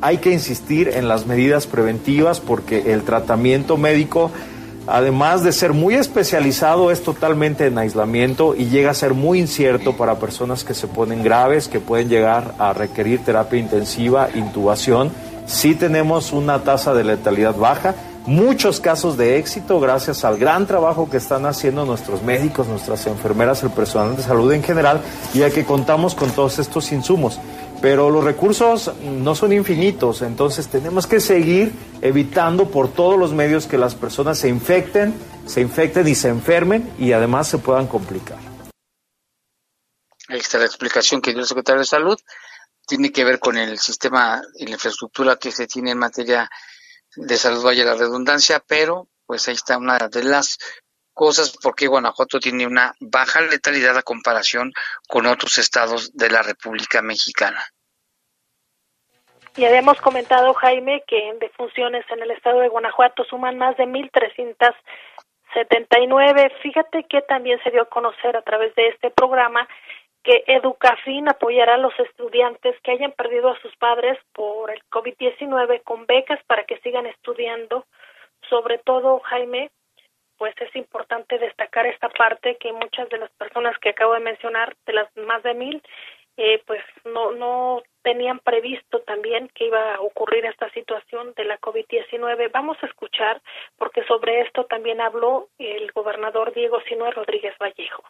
hay que insistir en las medidas preventivas porque el tratamiento médico además de ser muy especializado, es totalmente en aislamiento y llega a ser muy incierto para personas que se ponen graves, que pueden llegar a requerir terapia intensiva, intubación. Sí tenemos una tasa de letalidad baja, muchos casos de éxito gracias al gran trabajo que están haciendo nuestros médicos, nuestras enfermeras, el personal de salud en general y a que contamos con todos estos insumos pero los recursos no son infinitos, entonces tenemos que seguir evitando por todos los medios que las personas se infecten, se infecten y se enfermen y además se puedan complicar. Ahí está la explicación que dio el secretario de Salud. Tiene que ver con el sistema y la infraestructura que se tiene en materia de salud, vaya la redundancia, pero pues ahí está una de las cosas porque Guanajuato tiene una baja letalidad a comparación con otros estados de la República Mexicana. Y habíamos comentado, Jaime, que en defunciones en el estado de Guanajuato suman más de 1.379. Fíjate que también se dio a conocer a través de este programa que Educafin apoyará a los estudiantes que hayan perdido a sus padres por el COVID-19 con becas para que sigan estudiando. Sobre todo, Jaime, pues es importante destacar esta parte que muchas de las personas que acabo de mencionar, de las más de mil, eh, pues no, no tenían previsto también que iba a ocurrir esta situación de la COVID-19. Vamos a escuchar, porque sobre esto también habló el gobernador Diego Sinue Rodríguez Vallejo.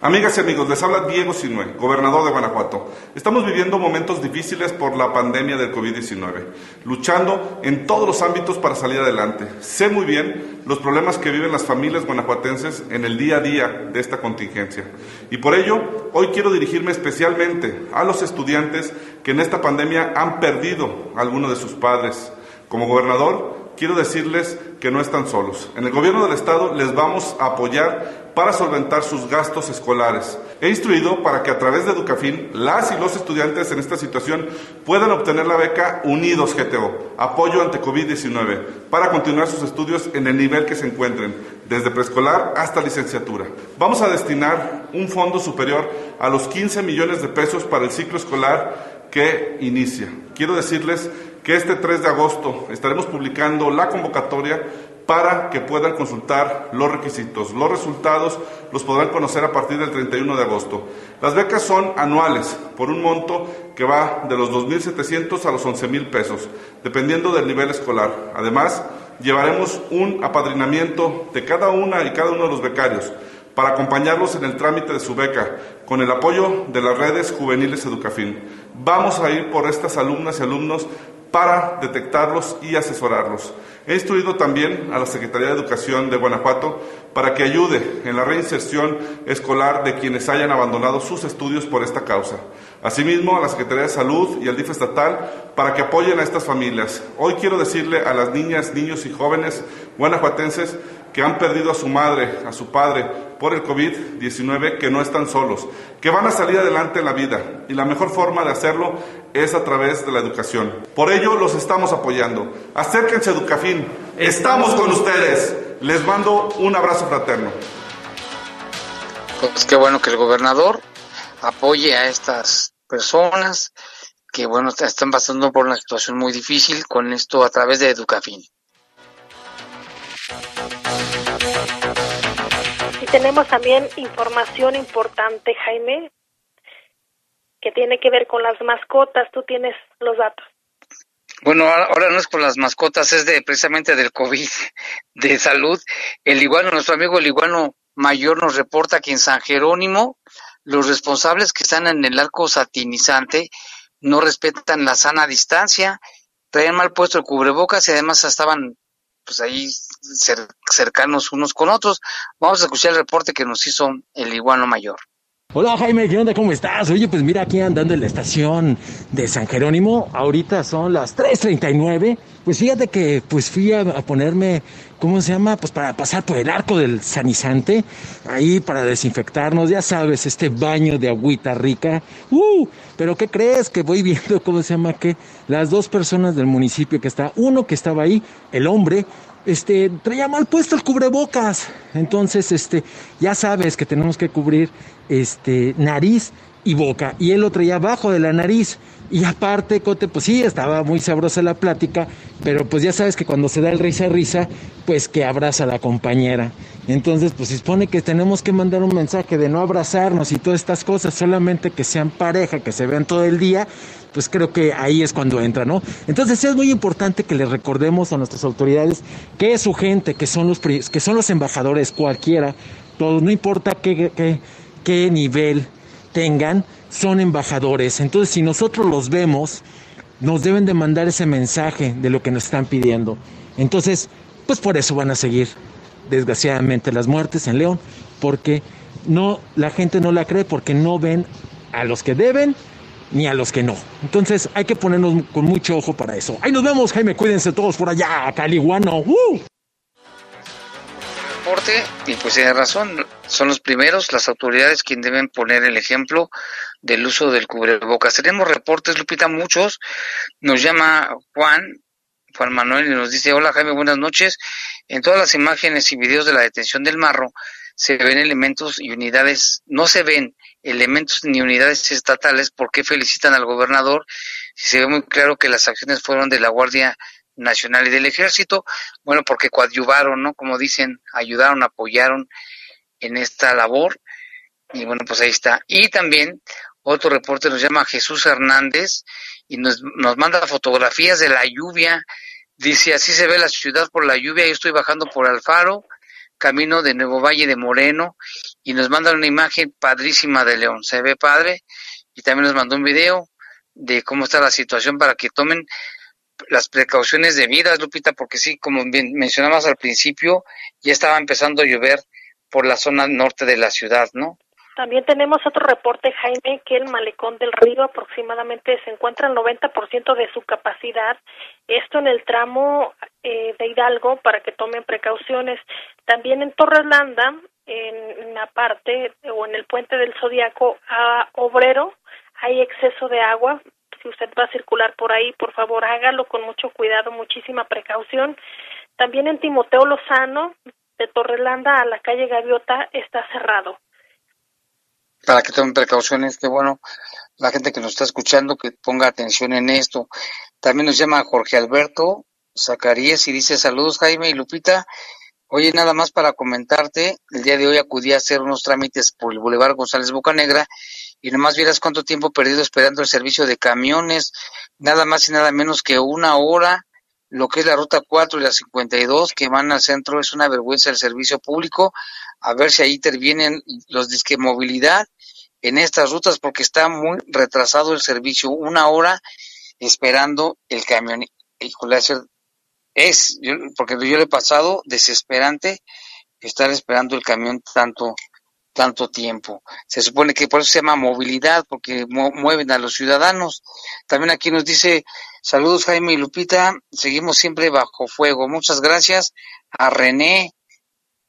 Amigas y amigos, les habla Diego Sinue, gobernador de Guanajuato. Estamos viviendo momentos difíciles por la pandemia del COVID-19, luchando en todos los ámbitos para salir adelante. Sé muy bien los problemas que viven las familias guanajuatenses en el día a día de esta contingencia. Y por ello, hoy quiero dirigirme especialmente a los estudiantes que en esta pandemia han perdido a alguno de sus padres. Como gobernador, quiero decirles que no están solos. En el gobierno del Estado les vamos a apoyar para solventar sus gastos escolares. He instruido para que a través de Educafin las y los estudiantes en esta situación puedan obtener la beca Unidos GTO, apoyo ante COVID-19, para continuar sus estudios en el nivel que se encuentren, desde preescolar hasta licenciatura. Vamos a destinar un fondo superior a los 15 millones de pesos para el ciclo escolar que inicia. Quiero decirles que este 3 de agosto estaremos publicando la convocatoria para que puedan consultar los requisitos. Los resultados los podrán conocer a partir del 31 de agosto. Las becas son anuales por un monto que va de los 2.700 a los 11.000 pesos, dependiendo del nivel escolar. Además, llevaremos un apadrinamiento de cada una y cada uno de los becarios para acompañarlos en el trámite de su beca, con el apoyo de las redes juveniles Educafin. Vamos a ir por estas alumnas y alumnos para detectarlos y asesorarlos. He instruido también a la Secretaría de Educación de Guanajuato para que ayude en la reinserción escolar de quienes hayan abandonado sus estudios por esta causa. Asimismo, a la Secretaría de Salud y al DIF estatal para que apoyen a estas familias. Hoy quiero decirle a las niñas, niños y jóvenes guanajuatenses que han perdido a su madre, a su padre por el COVID-19, que no están solos, que van a salir adelante en la vida y la mejor forma de hacerlo es a través de la educación. Por ello los estamos apoyando. Acérquense a Educafin, estamos con ustedes. Les mando un abrazo fraterno. Pues qué bueno que el gobernador apoye a estas personas que bueno están pasando por una situación muy difícil con esto a través de Educafin. Tenemos también información importante, Jaime, que tiene que ver con las mascotas. Tú tienes los datos. Bueno, ahora no es con las mascotas, es de precisamente del COVID, de salud. El iguano, nuestro amigo el iguano mayor nos reporta que en San Jerónimo los responsables que están en el arco satinizante no respetan la sana distancia, traen mal puesto el cubrebocas y además estaban pues ahí cercanos unos con otros. Vamos a escuchar el reporte que nos hizo el iguano mayor. Hola Jaime, ¿qué onda? ¿Cómo estás? Oye, pues mira aquí andando en la estación de San Jerónimo, ahorita son las 3.39, pues fíjate que pues fui a, ponerme, ¿cómo se llama? Pues para pasar por el arco del sanizante, ahí para desinfectarnos, ya sabes, este baño de agüita rica, ¡uh! Pero ¿qué crees? Que voy viendo, ¿cómo se llama? Que las dos personas del municipio que está, uno que estaba ahí, el hombre, este, traía mal puesto el cubrebocas. Entonces, este, ya sabes que tenemos que cubrir, este, nariz y boca. Y él lo traía abajo de la nariz. Y aparte, Cote, pues sí, estaba muy sabrosa la plática, pero pues ya sabes que cuando se da el risa risa, pues que abraza a la compañera. Entonces, pues se supone que tenemos que mandar un mensaje de no abrazarnos y todas estas cosas, solamente que sean pareja, que se vean todo el día, pues creo que ahí es cuando entra, ¿no? Entonces es muy importante que le recordemos a nuestras autoridades que es su gente, que son los, que son los embajadores, cualquiera, todos, no importa qué, qué, qué nivel tengan, son embajadores. Entonces, si nosotros los vemos, nos deben de mandar ese mensaje de lo que nos están pidiendo. Entonces, pues por eso van a seguir, desgraciadamente, las muertes en León, porque no, la gente no la cree, porque no ven a los que deben ni a los que no. Entonces hay que ponernos con mucho ojo para eso. Ahí nos vemos, Jaime, cuídense todos por allá, Caliguano. ¡Uh! y pues tiene razón, son los primeros, las autoridades quienes deben poner el ejemplo del uso del cubrebocas. Tenemos reportes, Lupita, muchos. Nos llama Juan, Juan Manuel, y nos dice, hola Jaime, buenas noches. En todas las imágenes y videos de la detención del marro se ven elementos y unidades, no se ven elementos ni unidades estatales, ¿por qué felicitan al gobernador? Si se ve muy claro que las acciones fueron de la Guardia Nacional y del Ejército, bueno, porque coadyuvaron, ¿no? Como dicen, ayudaron, apoyaron en esta labor. Y bueno, pues ahí está. Y también otro reporte nos llama Jesús Hernández y nos, nos manda fotografías de la lluvia. Dice, así se ve la ciudad por la lluvia. Yo estoy bajando por Alfaro, camino de Nuevo Valle de Moreno, y nos manda una imagen padrísima de León. Se ve padre. Y también nos mandó un video de cómo está la situación para que tomen las precauciones debidas, Lupita, porque sí, como bien mencionabas al principio, ya estaba empezando a llover por la zona norte de la ciudad, ¿no? También tenemos otro reporte, Jaime, que el malecón del río aproximadamente se encuentra al 90% de su capacidad. Esto en el tramo eh, de Hidalgo para que tomen precauciones. También en Torrelanda, en la parte o en el puente del Zodiaco a Obrero, hay exceso de agua. Si usted va a circular por ahí, por favor hágalo con mucho cuidado, muchísima precaución. También en Timoteo Lozano, de Torrelanda a la calle Gaviota, está cerrado. Para que tomen precauciones, que bueno, la gente que nos está escuchando, que ponga atención en esto. También nos llama Jorge Alberto Zacarías y dice saludos Jaime y Lupita. Oye, nada más para comentarte, el día de hoy acudí a hacer unos trámites por el Boulevard González Bocanegra y nomás vieras cuánto tiempo perdido esperando el servicio de camiones, nada más y nada menos que una hora, lo que es la ruta 4 y la 52 que van al centro, es una vergüenza el servicio público, a ver si ahí intervienen los disque movilidad en estas rutas porque está muy retrasado el servicio, una hora esperando el camión. Híjole, es, porque yo le he pasado desesperante estar esperando el camión tanto tanto tiempo. Se supone que por eso se llama movilidad, porque mueven a los ciudadanos. También aquí nos dice, saludos Jaime y Lupita, seguimos siempre bajo fuego. Muchas gracias a René,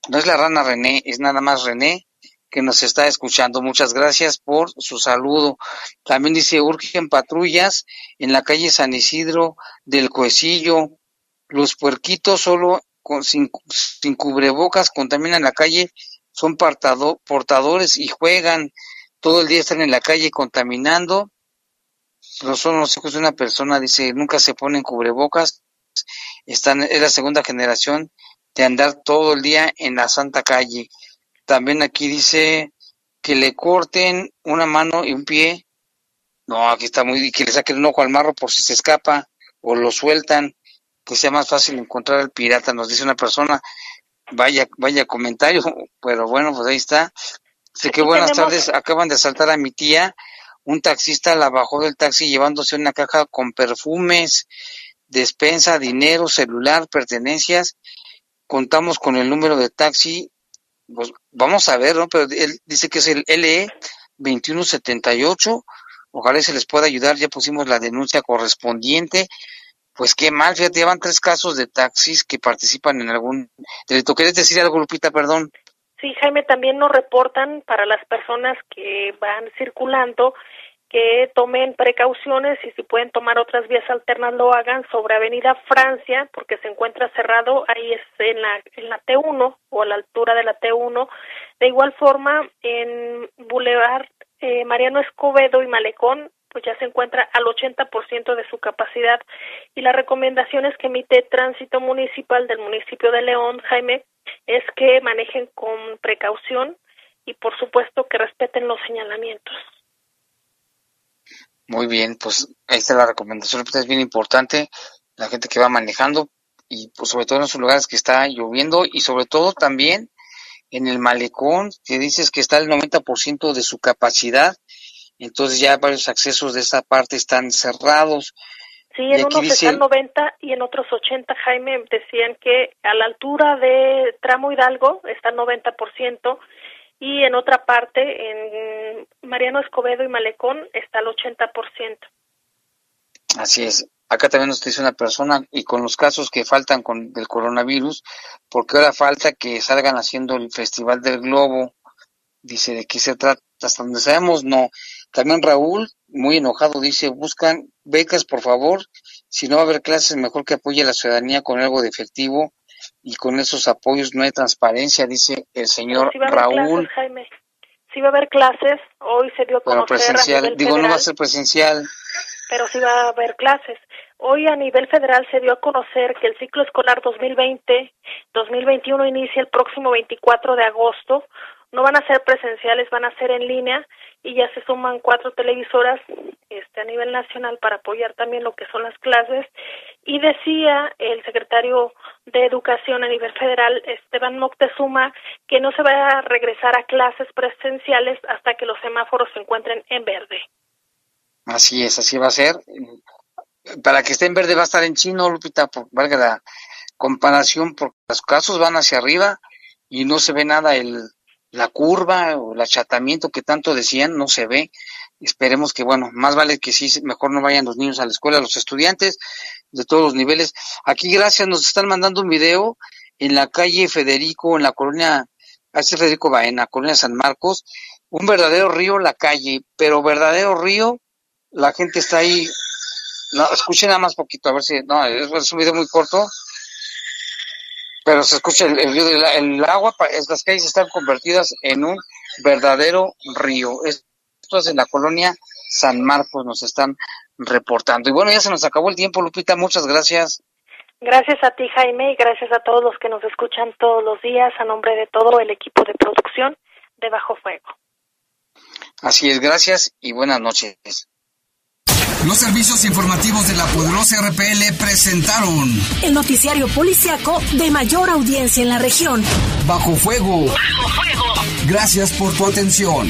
no es la rana René, es nada más René, que nos está escuchando. Muchas gracias por su saludo. También dice, urgen patrullas en la calle San Isidro del Coecillo. Los puerquitos solo sin, sin cubrebocas contaminan la calle son portadores y juegan, todo el día están en la calle contaminando, son los hijos de una persona, dice, nunca se ponen cubrebocas, están, es la segunda generación de andar todo el día en la santa calle. También aquí dice que le corten una mano y un pie, no, aquí está muy, que le saquen un ojo al marro por si se escapa, o lo sueltan, que sea más fácil encontrar al pirata, nos dice una persona, Vaya, vaya comentario, pero bueno, pues ahí está. Sé que buenas tardes, acaban de asaltar a mi tía, un taxista la bajó del taxi llevándose una caja con perfumes, despensa, dinero, celular, pertenencias. Contamos con el número de taxi, pues vamos a ver, ¿no? Pero él dice que es el LE 2178. Ojalá se les pueda ayudar, ya pusimos la denuncia correspondiente pues qué mal, fíjate, llevan tres casos de taxis que participan en algún delito. ¿Quieres decir algo, Lupita, perdón? Sí, Jaime, también nos reportan para las personas que van circulando que tomen precauciones y si pueden tomar otras vías alternas lo hagan sobre Avenida Francia porque se encuentra cerrado ahí es en la en la T1 o a la altura de la T1 de igual forma en Boulevard eh, Mariano Escobedo y Malecón pues ya se encuentra al 80% de su capacidad y las recomendaciones que emite Tránsito Municipal del municipio de León, Jaime, es que manejen con precaución y por supuesto que respeten los señalamientos. Muy bien, pues ahí está la recomendación, es bien importante, la gente que va manejando y pues sobre todo en esos lugares que está lloviendo y sobre todo también en el malecón, que dices que está el 90% de su capacidad, entonces ya varios accesos de esta parte están cerrados. Sí, en unos están 90 y en otros 80, Jaime, decían que a la altura de Tramo Hidalgo está el 90% y en otra parte, en Mariano Escobedo y Malecón, está el 80%. Así es. Acá también nos dice una persona, y con los casos que faltan con del coronavirus, porque ahora falta que salgan haciendo el Festival del Globo, dice de qué se trata, hasta donde sabemos no, también Raúl, muy enojado, dice, buscan becas, por favor. Si no va a haber clases, mejor que apoye a la ciudadanía con algo de efectivo y con esos apoyos no hay transparencia, dice el señor Raúl. Clases, Jaime. Sí va a haber clases, hoy se dio a conocer presencial, digo, no va a ser presencial. Pero sí va a haber clases. Hoy a nivel federal se dio a conocer que el ciclo escolar 2020-2021 inicia el próximo 24 de agosto. No van a ser presenciales, van a ser en línea y ya se suman cuatro televisoras este a nivel nacional para apoyar también lo que son las clases y decía el secretario de Educación a nivel federal Esteban Moctezuma que no se va a regresar a clases presenciales hasta que los semáforos se encuentren en verde. Así es, así va a ser. Para que esté en verde va a estar en chino, Lupita, por valga la comparación, porque los casos van hacia arriba y no se ve nada el la curva o el achatamiento que tanto decían no se ve. Esperemos que, bueno, más vale que sí, mejor no vayan los niños a la escuela, los estudiantes de todos los niveles. Aquí, gracias, nos están mandando un video en la calle Federico, en la colonia, hace Federico Baena, colonia San Marcos, un verdadero río la calle, pero verdadero río, la gente está ahí, no, escuchen nada más poquito, a ver si, no, es, un video muy corto, pero se escucha el, río, del el agua, las calles están convertidas en un verdadero río. Esto es en la colonia San Marcos, nos están reportando. Y bueno, ya se nos acabó el tiempo, Lupita, muchas gracias. Gracias a ti, Jaime, y gracias a todos los que nos escuchan todos los días a nombre de todo el equipo de producción de Bajo Fuego. Así es, gracias y buenas noches. Los servicios informativos de la poderosa RPL presentaron el noticiario policiaco de mayor audiencia en la región. Bajo fuego. Bajo fuego. Gracias por tu atención.